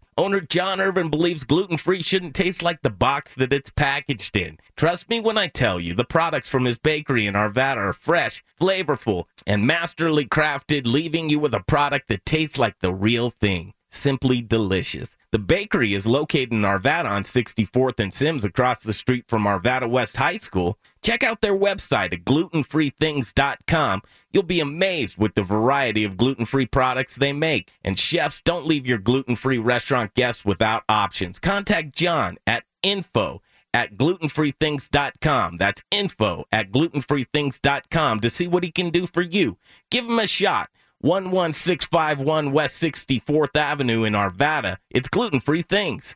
Owner John Irvin believes gluten free shouldn't taste like the box that it's packaged in. Trust me when I tell you, the products from his bakery in Arvada are fresh, flavorful, and masterly crafted, leaving you with a product that tastes like the real thing. Simply delicious. The bakery is located in Arvada on 64th and Simms across the street from Arvada West High School. Check out their website at glutenfreethings.com. You'll be amazed with the variety of gluten free products they make. And chefs, don't leave your gluten free restaurant guests without options. Contact John at info at glutenfreethings.com. That's info at glutenfreethings.com to see what he can do for you. Give him a shot. 11651 West 64th Avenue in Arvada. It's gluten free things.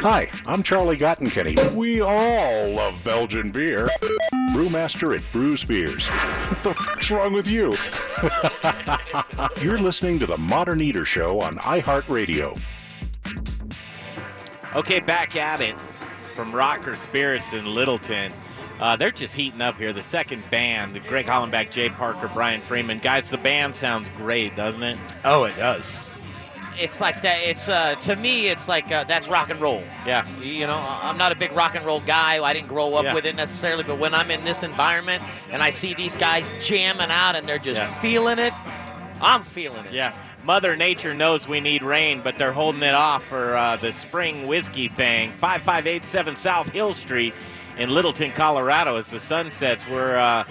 Hi, I'm Charlie Gottenkieny. We all love Belgian beer. Brewmaster at Bruz Beers. What (laughs) the fuck's wrong with you? (laughs) You're listening to the Modern Eater Show on iHeartRadio. Okay, back at it from Rocker Spirits in Littleton. Uh, they're just heating up here. The second band, Greg Hollenbeck, Jay Parker, Brian Freeman. Guys, the band sounds great, doesn't it? Oh, it does. It's like that. It's uh, to me, it's like uh, that's rock and roll. Yeah. You know, I'm not a big rock and roll guy. I didn't grow up Yeah. with it necessarily, but when I'm in this environment and I see these guys jamming out and they're just Yeah. feeling it, I'm feeling it. Yeah. Mother Nature knows we need rain, but they're holding it off for uh, the spring whiskey thing. 5587 South Hill Street in Littleton, Colorado. As the sun sets, we're uh,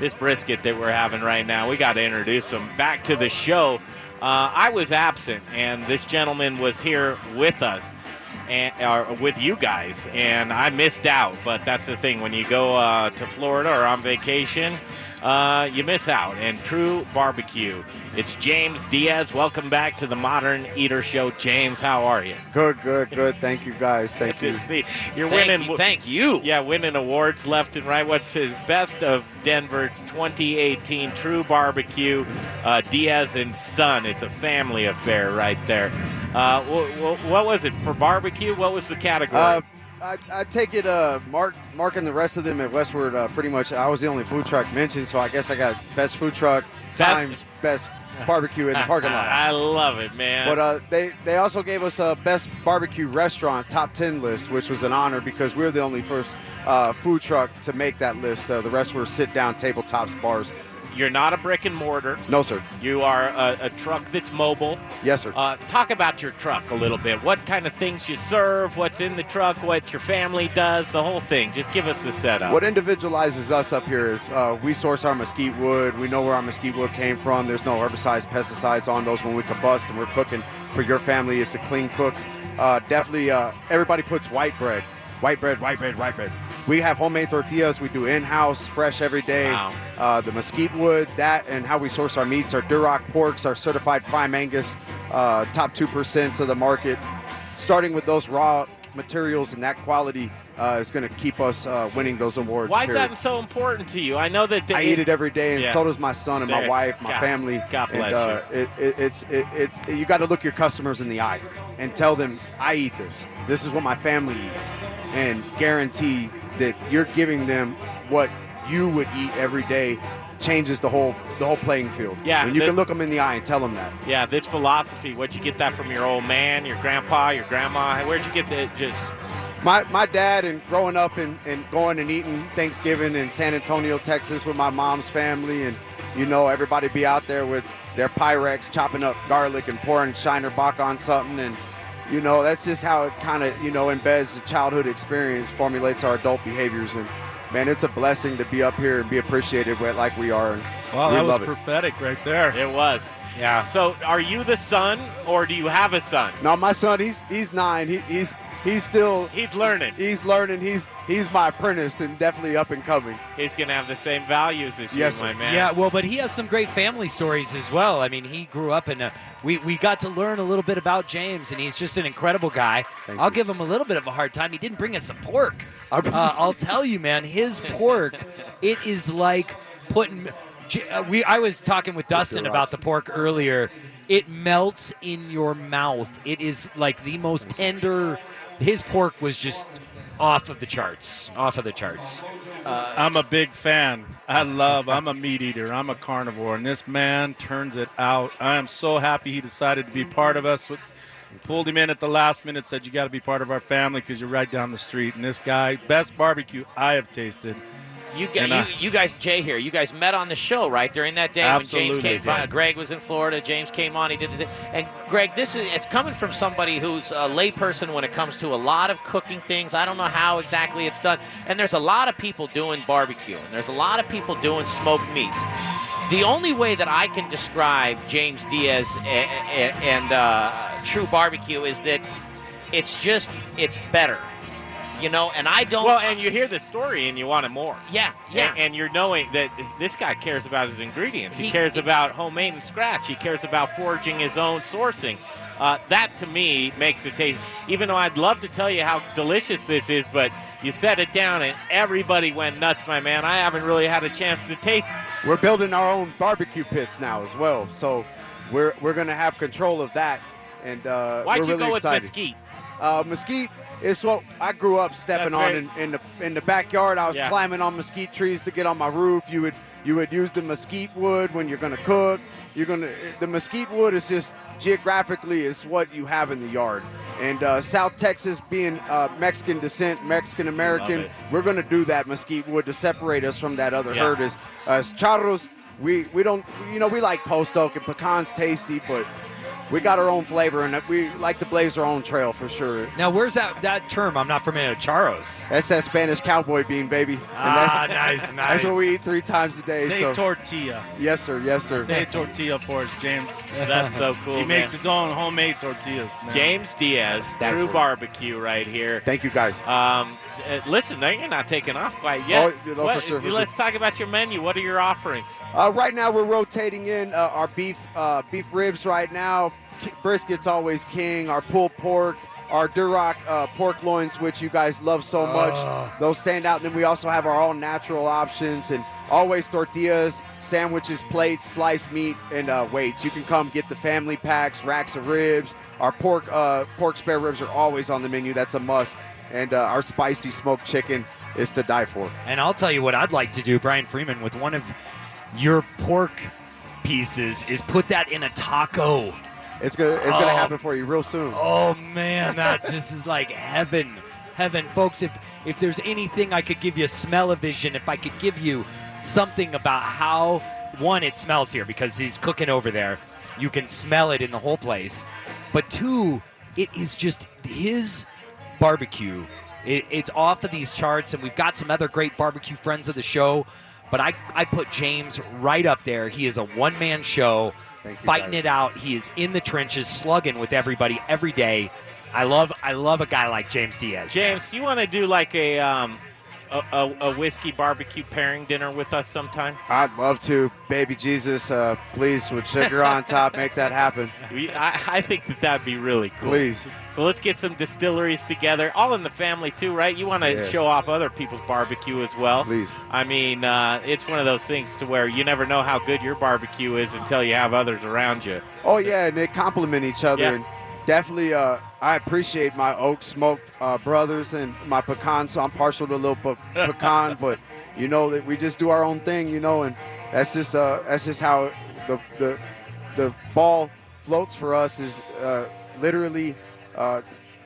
this brisket that we're having right now. We got to introduce them back to the show. Uh, I was absent, and this gentleman was here with us. And, or with you guys, and I missed out. But that's the thing when you go uh, to Florida or on vacation, uh, you miss out. And Tru-Bar-B-Que. It's James Diaz. Welcome back to the Modern Eater Show. James, how are you? Good, good, good. Thank you, guys. (laughs) Thank Good you. to see. You're Thank winning. you, thank you. Yeah, winning awards left and right. What's his best of Denver 2018 Tru-Bar-B-Que, uh, Diaz and Son. It's a family affair right there. Uh, wh- wh- what was it for barbecue? What was the category? Uh, I, I take it, uh, Mark, Mark and the rest of them at Westword, uh, pretty much, I was the only food truck mentioned, so I guess I got best food truck times best barbecue in the parking lot. (laughs) I love it, man. But uh, they, they also gave us a best barbecue restaurant top 10 list, which was an honor because we are the only first uh, food truck to make that list. Uh, the rest were sit down tabletops, bars. You're not a brick and mortar. No, sir. You are a, a truck that's mobile. Yes, sir. Uh, talk about your truck a little bit. What kind of things you serve? What's in the truck? What your family does? The whole thing. Just give us the setup. What individualizes us up here is uh, we source our mesquite wood. We know where our mesquite wood came from. There's no herbicides, pesticides on those when we combust and we're cooking for your family. It's a clean cook. Uh, definitely, uh, everybody puts white bread. White bread, white bread, white bread. We have homemade tortillas. We do in-house, fresh every day. Wow. Uh, the mesquite wood, that, and how we source our meats. Our Duroc porks, our certified prime Angus, uh, top two percent of the market. Starting with those raw materials and that quality uh, is going to keep us uh, winning those awards. Why is that so important to you? I know that the, I eat it every day, and Yeah. so does my son and my wife, my God- family. God bless and, uh, It, it, it's it, it's you got to look your customers in the eye and tell them I eat this. This is what my family eats, and guarantee that you're giving them what you would eat every day. Changes the whole the whole playing field. Yeah, when you the- can look them in the eye and tell them that. Yeah, this philosophy. Where'd you get that from? Your old man, your grandpa, your grandma? Where'd you get that? Just My, my dad and growing up and, and going and eating Thanksgiving in San Antonio, Texas with my mom's family and you know everybody be out there with their Pyrex chopping up garlic and pouring Shiner Bock on something and you know that's just how it kind of you know embeds the childhood experience formulates our adult behaviors and man it's a blessing to be up here and be appreciated like we are and Wow, we that was love it. prophetic right there. It was. Yeah. So, are you the son, or do you have a son? No, my son, he's he's nine. He, he's he's still he's learning. He's learning. He's he's my apprentice and definitely up and coming. He's gonna have the same values as Yes, you, my man. Yeah, well, but he has some great family stories as well. I mean, he grew up in a. We, we got to learn a little bit about James, and he's just an incredible guy. I'll give him a little bit of a hard time. He didn't bring us some pork. Uh, I'll tell you, man, his pork, (laughs) it is like putting. Uh, We I was talking with Duston about the pork earlier. It melts in your mouth. It is like the most tender. His pork was just off of the charts. Off of the charts. Uh, I'm a big fan. I love. I'm a meat eater. I'm a carnivore, and this man turns it out. I am so happy he decided to be part of us. Pulled him in at the last minute. Said you got to be part of our family because you're right down the street. And this guy, best barbecue I have tasted. You, get, And, you, uh, you guys, Jay here. You guys met on the show, right? During that day when James came. did. Greg was in Florida. James came on. He did the thing. And Greg, this is it's coming from somebody who's a layperson when it comes to a lot of cooking things. I don't know how exactly it's done. And there's a lot of people doing barbecue, and there's a lot of people doing smoked meats. The only way that I can describe James Diaz a- a- and uh, Tru-Bar-B-Que is that it's just it's better. You know, and I don't. Well, and you hear the story and you want it more. Yeah, yeah. And, and you're knowing that this guy cares about his ingredients. He, He- cares he- about homemade and scratch. He cares about forging his own sourcing. Uh, that to me makes it taste. Even though I'd love to tell you how delicious this is, but you set it down and everybody went nuts, my man. I haven't really had a chance to taste. We're building our own barbecue pits now as well, so we're we're gonna have control of that, and uh, Why'd we're you really go excited. with mesquite? Uh, mesquite is what I grew up stepping That's on in, in the in the backyard. I was Yeah. climbing on mesquite trees to get on my roof. You would you would use the mesquite wood when you're gonna cook. You're gonna the mesquite wood is just geographically is what you have in the yard. And uh, South Texas being uh, Mexican descent, Mexican American, we're gonna do that mesquite wood to separate us from that other Yeah. herd. As, as charros, we we don't you know we like post oak and pecans tasty, but we got our own flavor and we like to blaze our own trail for sure. Now, where's that that term? I'm not familiar. With Charos. That's that Spanish cowboy bean, baby. And Ah, that's, (laughs) nice, (laughs) That's what we eat three times a day. Say so. tortilla. Yes, sir. Yes, sir. Say tortilla for us, James. (laughs) That's so cool, He makes his own homemade tortillas, man. James Diaz, That's- Tru-Bar-B-Que, right here. Thank you, guys. Um, uh, listen, no, you're not taking off quite yet. Oh, you know, What- for sure, for let's talk about your menu. What are your offerings? Uh, right now, we're rotating in uh, our beef uh, beef ribs. Right now, K- brisket's always king. Our pulled pork, our Duroc uh, pork loins, which you guys love so much, those stand out. And then we also have our all natural options and always tortillas, sandwiches, plates, sliced meat, and uh, weights. You can come get the family packs, racks of ribs. Our pork uh, pork spare ribs are always on the menu. That's a must. And uh, our spicy smoked chicken is to die for. And I'll tell you what I'd like to do, Brian Freeman, with one of your pork pieces is put that in a taco. It's gonna it's gonna Oh. happen for you real soon. Oh man, that just is like heaven. Heaven, folks, if if there's anything I could give you smell-o-vision, if I could give you something about how one, it smells here because he's cooking over there. You can smell it in the whole place. But two, it is just his barbecue. It, it's off of these charts, and we've got some other great barbecue friends of the show. But I, I put James right up there. He is a one man show, fighting guys. it out. He is in the trenches, slugging with everybody every day. I love I love a guy like James Diaz. James, you want to do like a um, a, a, a whiskey barbecue pairing dinner with us sometime? I'd love to, baby Jesus. Uh, please, with sugar on top, make that happen. (laughs) We, I, I think that that'd be really cool. Please. So let's get some distilleries together, all in the family too, right? You want to Yes. show off other people's barbecue as well. Please. I mean, uh, it's one of those things to where you never know how good your barbecue is until you have others around you. Oh yeah, and they complement each other. Yeah. Definitely, uh, I appreciate my oak smoke uh, brothers and my pecan. So I'm partial to a little pe- (laughs) pecan, but you know that we just do our own thing, you know, and that's just uh, that's just how the the the ball floats for us is uh, literally uh,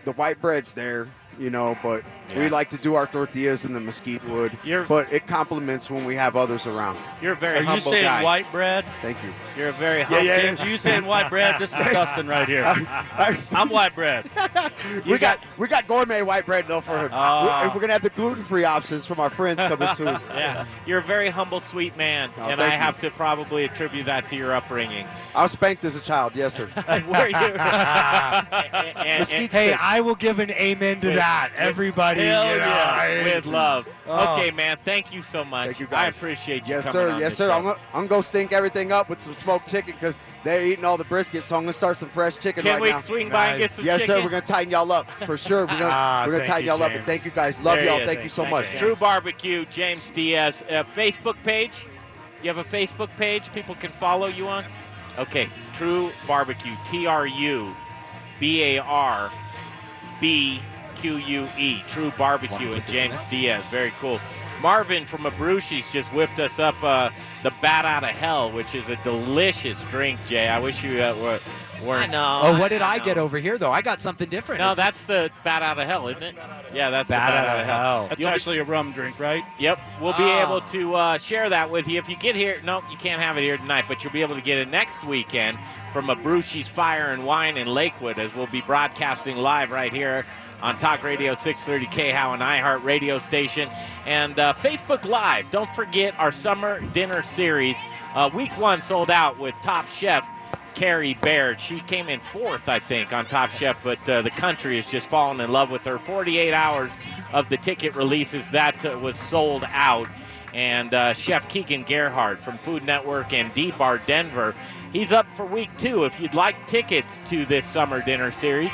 the white bread's there, you know, but we like to do our tortillas in the mesquite wood. You're- but it complements when we have others around. You're a very Are you humble saying guy. white bread? Thank you. You're a very Yeah, humble. yeah, James, you saying white bread? This is Duston right here. (laughs) I'm white bread. (laughs) we got, we got gourmet white bread though for him. Oh. We- and we're gonna have the gluten free options from our friends coming soon. (laughs) Yeah, you're a very humble, sweet man, Oh, and I you. have to probably attribute that to your upbringing. I was spanked as a child, yes sir. Where you? and, and- Mesquite Hey. I will give an amen to that. Everybody, Hell yeah, with love. Oh. Okay, man. Thank you so much. Thank you, guys. I appreciate you. Yes coming sir, on yes sir. show. I'm gonna, I'm gonna go stink everything up with some smoked chicken because they're eating all the brisket. So I'm gonna start some fresh chicken Can right now. Can we now. swing by and get some yes chicken? sir, we're gonna tighten y'all up for sure. We're gonna (laughs) Ah, we're gonna tighten you, y'all up. And thank you guys. Love There y'all. is. Thank you so Thanks, much. James. True Barbecue, James Diaz. Uh, Facebook page. You have a Facebook page people can follow you on? Okay. True Barbecue. T R U B A R B Q U E, Tru-Bar-B-Que, and James Diaz. Very cool. Marvin from Abrusci's just whipped us up uh, the Bat Out of Hell, which is a delicious drink, Jay. I wish you uh, were, weren't. Oh, what did I, get over here though? I got something different. No, It's- that's the Bat Out of Hell, isn't it? Yeah, that's Bat the Bat Outta Out of Hell. Hell. That's You'll be- actually a rum drink, right? Yep, we'll be Ah. able to uh, share that with you if you get here. No, you can't have it here tonight, but you'll be able to get it next weekend from Abrusci's Fire and Wine in Lakewood, as we'll be broadcasting live right here on Talk Radio 630 KHOW and iHeart radio station and uh, Facebook Live. Don't forget our summer dinner series. Uh, week one sold out with Top Chef Carrie Baird. She came in fourth, I think, on Top Chef, but uh, the country has just fallen in love with her. 48 hours of the ticket releases that uh, was sold out. And uh, Chef Keegan Gerhard from Food Network and D Bar Denver, he's up for week two. If you'd like tickets to this summer dinner series,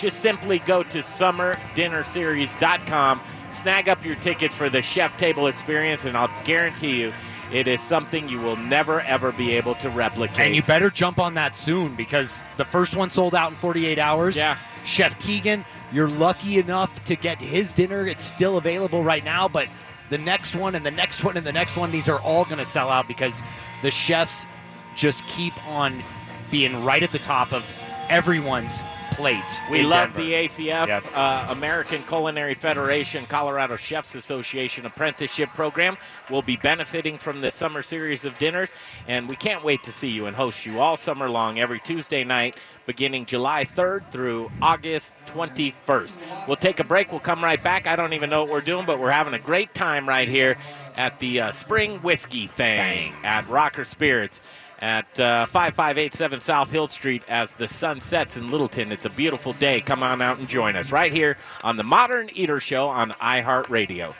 just simply go to summerdinnerseries.com, snag up your tickets for the chef table experience, and I'll guarantee you it is something you will never ever be able to replicate. And you better jump on that soon because the first one sold out in 48 hours. Yeah. Chef Keegan, you're lucky enough to get his dinner. It's still available right now, but the next one and the next one and the next one, these are all going to sell out because the chefs just keep on being right at the top of everyone's plate. We love Denver. the ACF, uh, American Culinary Federation, Colorado Chefs Association apprenticeship program. We'll be benefiting from the summer series of dinners, and we can't wait to see you and host you all summer long, every Tuesday night, beginning July 3rd through August 21st. We'll take a break. We'll come right back. I don't even know what we're doing, but we're having a great time right here at the uh, Spring Whiskey thing at Rocker Spirits at uh, 5587 South Hill Street as the sun sets in Littleton. It's a beautiful day. Come on out and join us right here on the Modern Eater Show on iHeartRadio.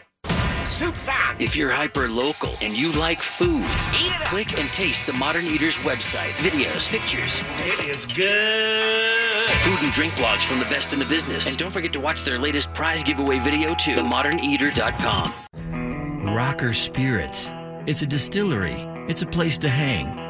Soup's on. If you're hyper local and you like food, click and taste the Modern Eaters website. Videos, pictures. It is good. Food and drink blogs from the best in the business. And don't forget to watch their latest prize giveaway video too. TheModernEater.com. Rocker Spirits. It's a distillery. It's a place to hang.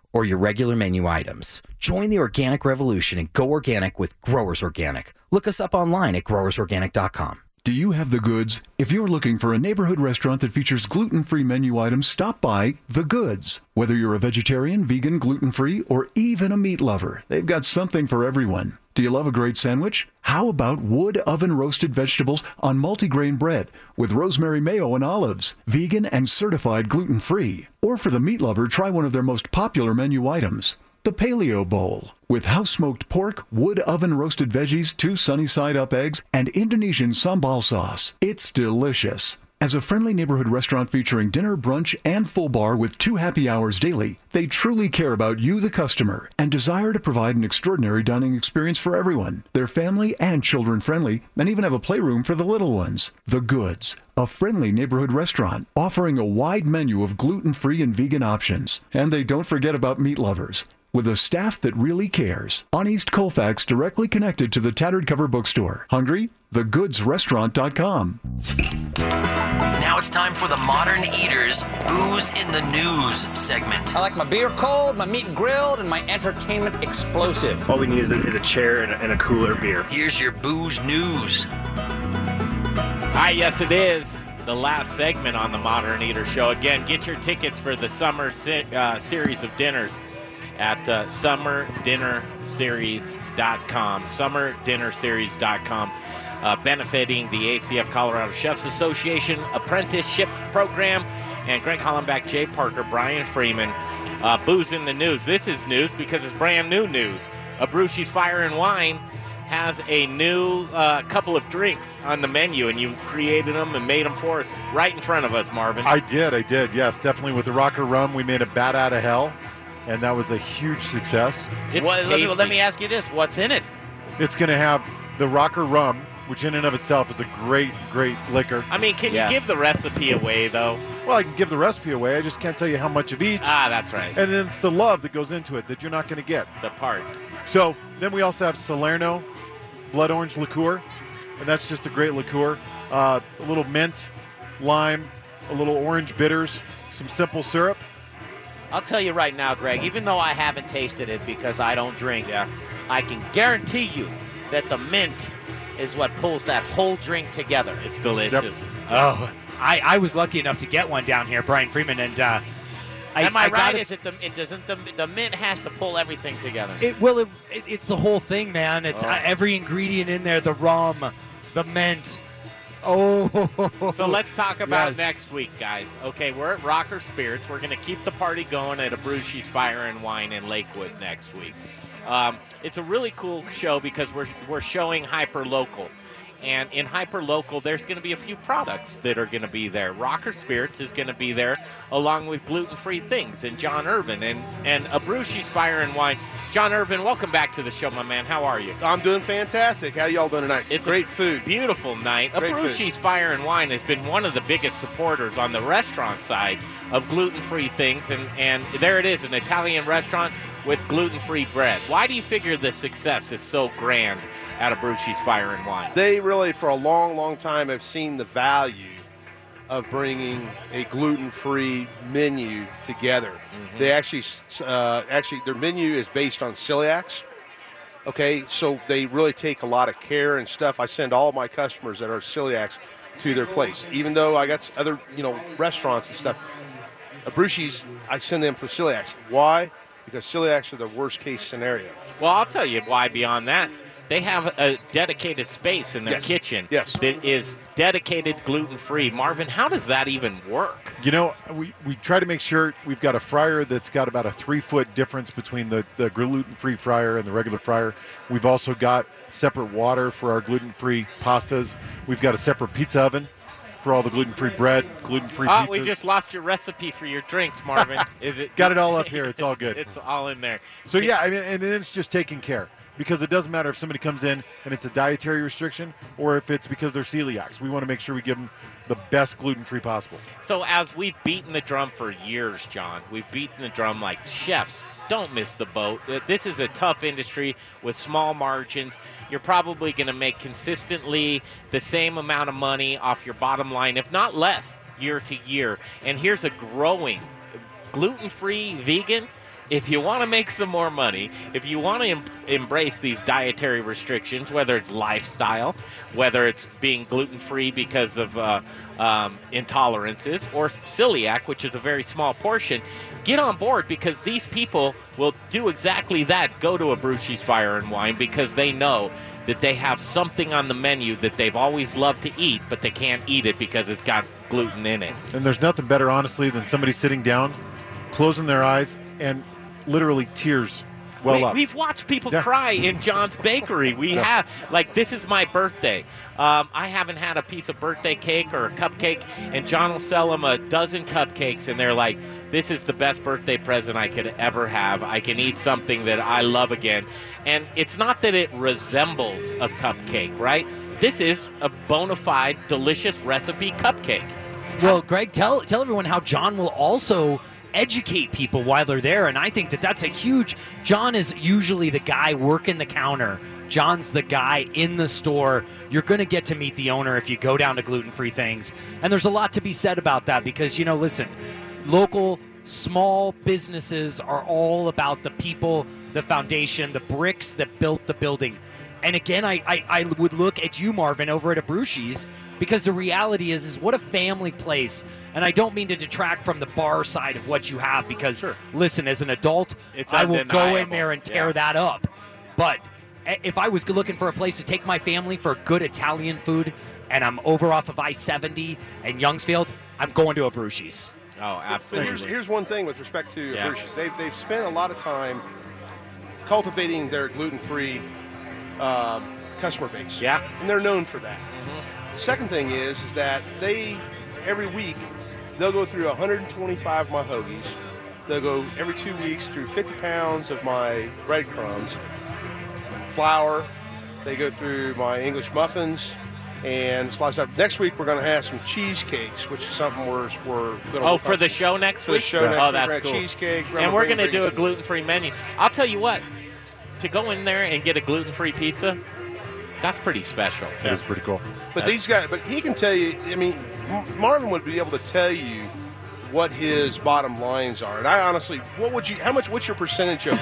or your regular menu items. Join the organic revolution and go organic with Growers Organic. Look us up online at growersorganic.com. Do you have the goods? If you're looking for a neighborhood restaurant that features gluten free menu items, stop by The Goods. Whether you're a vegetarian, vegan, gluten free, or even a meat lover, they've got something for everyone. Do you love a great sandwich? How about wood oven roasted vegetables on multigrain bread with rosemary mayo and olives, vegan and certified gluten free? Or for the meat lover, try one of their most popular menu items. The Paleo Bowl, with house smoked pork, wood oven roasted veggies, two sunny side up eggs, and Indonesian sambal sauce. It's delicious. As a friendly neighborhood restaurant featuring dinner, brunch, and full bar with two happy hours daily, they truly care about you, the customer, and desire to provide an extraordinary dining experience for everyone. They're family and children friendly, and even have a playroom for the little ones. The Goods, a friendly neighborhood restaurant offering a wide menu of gluten free and vegan options. And they don't forget about meat lovers with a staff that really cares. On East Colfax, directly connected to the Tattered Cover Bookstore. Hungry? TheGoodsRestaurant.com. Now it's time for the Modern Eaters Booze in the News segment. I like my beer cold, my meat grilled, and my entertainment explosive. All we need is a, is a chair and a, and a cooler beer. Here's your booze news. Hi, yes, it is the last segment on the Modern Eater Show. Again, get your tickets for the summer se- uh, series of dinners at uh, summerdinnerseries.com. Summerdinnerseries.com. Uh, benefiting the ACF Colorado Chefs Association apprenticeship program. And Greg Hollenbeck, Jay Parker, Brian Freeman Uh, booze in the news. This is news because it's brand new news. Abrusci's Fire and Wine has a new uh, couple of drinks on the menu, and you created them and made them for us right in front of us, Marvin. I did, I did, yes, definitely. With the Rocker Rum, we made a bat out of hell, and that was a huge success. It's What- let, me, let me ask you this: What's in it? It's going to have the Rocker Rum, which in and of itself is a great, great liquor. I mean, can Yeah. you give the recipe away, though? Well, I can give the recipe away. I just can't tell you how much of each. Ah, that's right. And then it's the love that goes into it that you're not going to get. The parts. So then we also have Solerno, blood orange liqueur, and that's just a great liqueur. Uh, a little mint, lime, a little orange bitters, some simple syrup. I'll tell you right now, Greg. Even though I haven't tasted it because I don't drink, I can guarantee you that the mint is what pulls that whole drink together. It's delicious. Oh, I, I was lucky enough to get one down here, Brian Freeman, and uh, I, Am I, right? gotta- Is it the? It doesn't. The, the mint has to pull everything together. It, well, it, it, it's the whole thing, man. It's Oh. uh, every ingredient in there: the rum, the mint. Oh, So let's talk about Yes. next week, guys. Okay, we're at Rocker Spirits. We're going to keep the party going at a Abrusci's Fire and Wine in Lakewood next week. Um, it's a really cool show because we're, we're showing hyper local. And in hyper local, there's going to be a few products that are going to be there. Rocker Spirits is going to be there, along with gluten free things, and John Irvin and and Abrusci's Fire and Wine. John Irvin, welcome back to the show, my man. How are you? I'm doing fantastic. How y'all doing tonight? It's great food. Beautiful night. Abrusci's Fire and Wine has been one of the biggest supporters on the restaurant side of gluten-free things, and and there it is, an Italian restaurant with gluten-free bread. Why do you figure the success is so grand at Abrusci's Fire and Wine? They really, for a long, long time, have seen the value of bringing a gluten-free menu together. They actually, uh, actually, their menu is based on celiacs. Okay, so they really take a lot of care and stuff. I send all my customers that are celiacs to their place, even though I got other, you know, restaurants and stuff. Abrusci's, I send them for celiacs. Why? Because celiacs are the worst case scenario. Well, I'll tell you why. Beyond that, they have a dedicated space in their Yes. kitchen Yes. that is dedicated gluten-free. Marvin, how does that even work? You know, we, we try to make sure we've got a fryer that's got about a three foot difference between the, the gluten free fryer and the regular fryer. We've also got separate water for our gluten free pastas. We've got a separate pizza oven for all the gluten free bread, gluten free Ah, pizzas. we just lost your recipe for your drinks, Marvin. (laughs) Is it got it all up here. It's all good. It's all in there. So yeah, I mean, and then it's just taking care because it doesn't matter if somebody comes in and it's a dietary restriction or if it's because they're celiacs. We want to make sure we give them the best gluten-free possible. So as we've beaten the drum for years, John, we've beaten the drum like chefs. Don't miss the boat. Uh, This is a tough industry with small margins. You're probably going to make consistently the same amount of money off your bottom line, if not less, year to year. And here's a growing gluten-free vegan if you want to make some more money, if you want to em- embrace these dietary restrictions, whether it's lifestyle, whether it's being gluten free because of uh, um, intolerances, or celiac, which is a very small portion, get on board because these people will do exactly that. Go to Abrusci's Fire and Wine because they know that they have something on the menu that they've always loved to eat, but they can't eat it because it's got gluten in it. And there's nothing better, honestly, than somebody sitting down, closing their eyes, and literally tears well we, up. We've watched people Yeah. cry in John's Bakery. We Yeah. have, like, this is my birthday. Um, I haven't had a piece of birthday cake or a cupcake, and John will sell them a dozen cupcakes, and they're like, this is the best birthday present I could ever have. I can eat something that I love again. And it's not that it resembles a cupcake, right? This is a bona fide, delicious recipe cupcake. Well, Greg, tell tell everyone how John will also educate people while they're there, and I think that that's a huge. John is usually the guy working the counter. John's the guy in the store. You're going to get to meet the owner if you go down to gluten free things, and there's a lot to be said about that because you know, listen, local small businesses are all about the people, the foundation, the bricks that built the building. And again, I, I, I would look at you, Marvin, over at Abrusci's because the reality is, is what a family place. And I don't mean to detract from the bar side of what you have because, listen, as an adult, It's I will go in there and tear Yeah. that up. But if I was looking for a place to take my family for good Italian food and I'm over off of I 70 and Youngsfield, I'm going to Abrusci's. Oh, But absolutely. here's, here's one thing with respect to Yeah. Abrusci's. They've, they've spent a lot of time cultivating their gluten-free um, customer base. Yeah. And they're known for that. Second thing is, is that they, every week, they'll go through 125 of my hoagies. They'll go every two weeks through 50 pounds of my breadcrumbs, flour. They go through my English muffins and slice up. Next week, we're going to have some cheesecakes, which is something we're, we're going oh, to Oh, for the show next For week? the show next oh, week, that's we're gonna cool. have cheesecakes. and we're going to do a gluten-free menu. I'll tell you what, to go in there and get a gluten-free pizza, that's pretty special. That is pretty cool. But these guys, but he can tell you. I mean, M- Marvin would be able to tell you what his bottom lines are. And I honestly, what would you? How much? What's your percentage of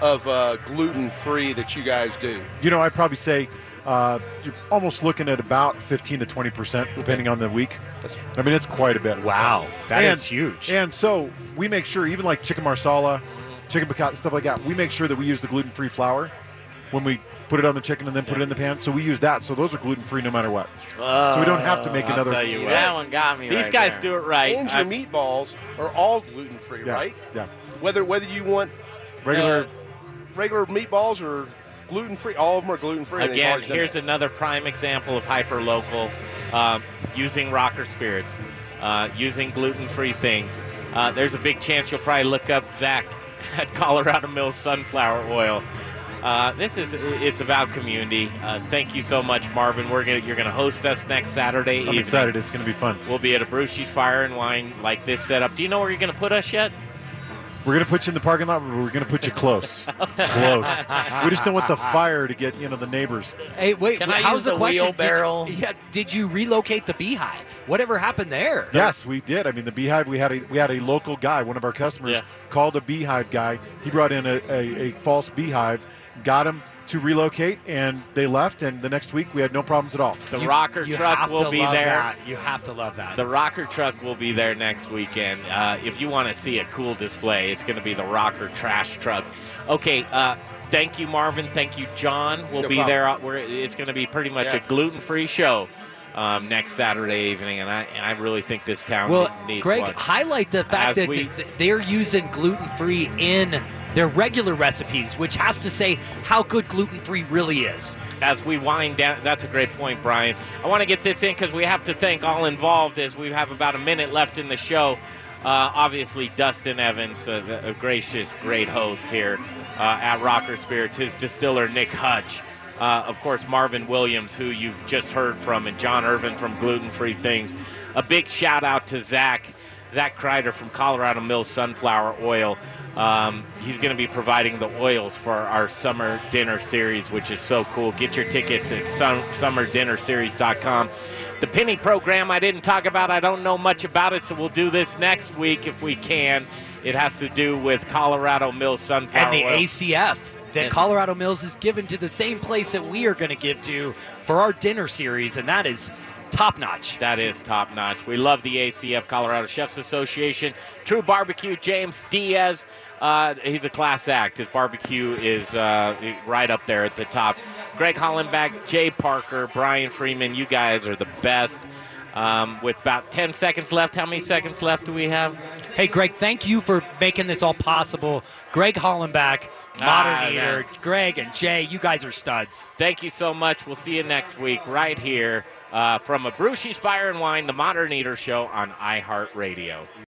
of uh, gluten free that you guys do? You know, I'd probably say uh, you're almost looking at about 15 to 20 percent, depending on the week. I mean, it's quite a bit. Wow, that that is is huge. And so we make sure, even like chicken marsala, chicken piccata, stuff like that, we make sure that we use the gluten-free flour when we put it on the chicken and then put it in the pan. So we use that. So those are gluten-free no matter what. so we don't have to make I'll another. tell you what. That one got me These right guys there. do it right. And I- your meatballs are all gluten free, Yeah, right? yeah. Whether whether you want Regular- uh, regular meatballs or gluten free, all of them are gluten free. Again, here's another prime example of hyper local um, using rocker spirits, uh, using gluten free things. Uh, there's a big chance you'll probably look up Zac (laughs) at Colorado Mills Sunflower Oil. Uh, this is it's about community. Uh, thank you so much, Marvin. We're gonna you're gonna host us next Saturday. I'm evening. excited. It's going to be fun. We'll be at Abrusci's Fire and Wine like this setup. Do you know where you're gonna put us yet? We're going to put you in the parking lot, but we're going to put you close. (laughs) close. We just don't want the fire to get, you know, the neighbors. Hey, wait, Can wait, I how's use the, the question? wheelbarrow? Did, yeah, did you relocate the beehive? Whatever happened there? Yes, we did. I mean, the beehive. We had a we had a local guy, one of our customers, Yeah. called a beehive guy. He brought in a, a, a false beehive, got him to relocate, and they left. And the next week, we had no problems at all. The You- rocker you truck will be there. that. You have to love that. The rocker truck will be there next weekend. Uh, if you want to see a cool display, it's going to be the rocker trash truck. Okay. Uh, thank you, Marvin. Thank you, John. We'll No be problem. there. Uh, We're, it's going to be pretty much Yeah. a gluten-free show um, next Saturday evening, and I and I really think this town Well, needs Greg, one. highlight the fact As that we- th- they're using gluten free in their regular recipes, which has to say how good gluten free really is. as we wind down. That's a great point, Brian. I want to get this in because we have to thank all involved as we have about a minute left in the show. Uh, obviously, Duston Evans, a, a gracious, great host here uh, at Rocker Spirits, his distiller, Nick Hutch. Uh, of course, Marvin Williams, who you've just heard from, and John Irvin from Gluten Free Things. A big shout out to Zac, Zac Kreider from Colorado Mills Sunflower Oil. Um, he's going to be providing the oils for our summer dinner series, which is so cool. Get your tickets at sun, summerdinnerseries.com. The penny program I didn't talk about, I don't know much about it, so we'll do this next week if we can. It has to do with Colorado Mills Sunflower And the Oil. ACF that And- Colorado Mills is given to the same place that we are going to give to for our dinner series, and that is top notch. That is top notch. We love the ACF Colorado Chefs Association. Tru-Bar-B-Que, James Diaz. Uh, he's a class act. His barbecue is uh, right up there at the top. Greg Hollenbeck, Jay Parker, Brian Freeman, you guys are the best. Um, with about 10 seconds left, how many seconds left do we have? Hey, Greg, thank you for making this all possible. Greg Hollenbeck, Modern Ah, Eater, man. Greg and Jay, you guys are studs. Thank you so much. We'll see you next week right here uh, from Abrusci's Fire and Wine, the Modern Eater Show on iHeartRadio.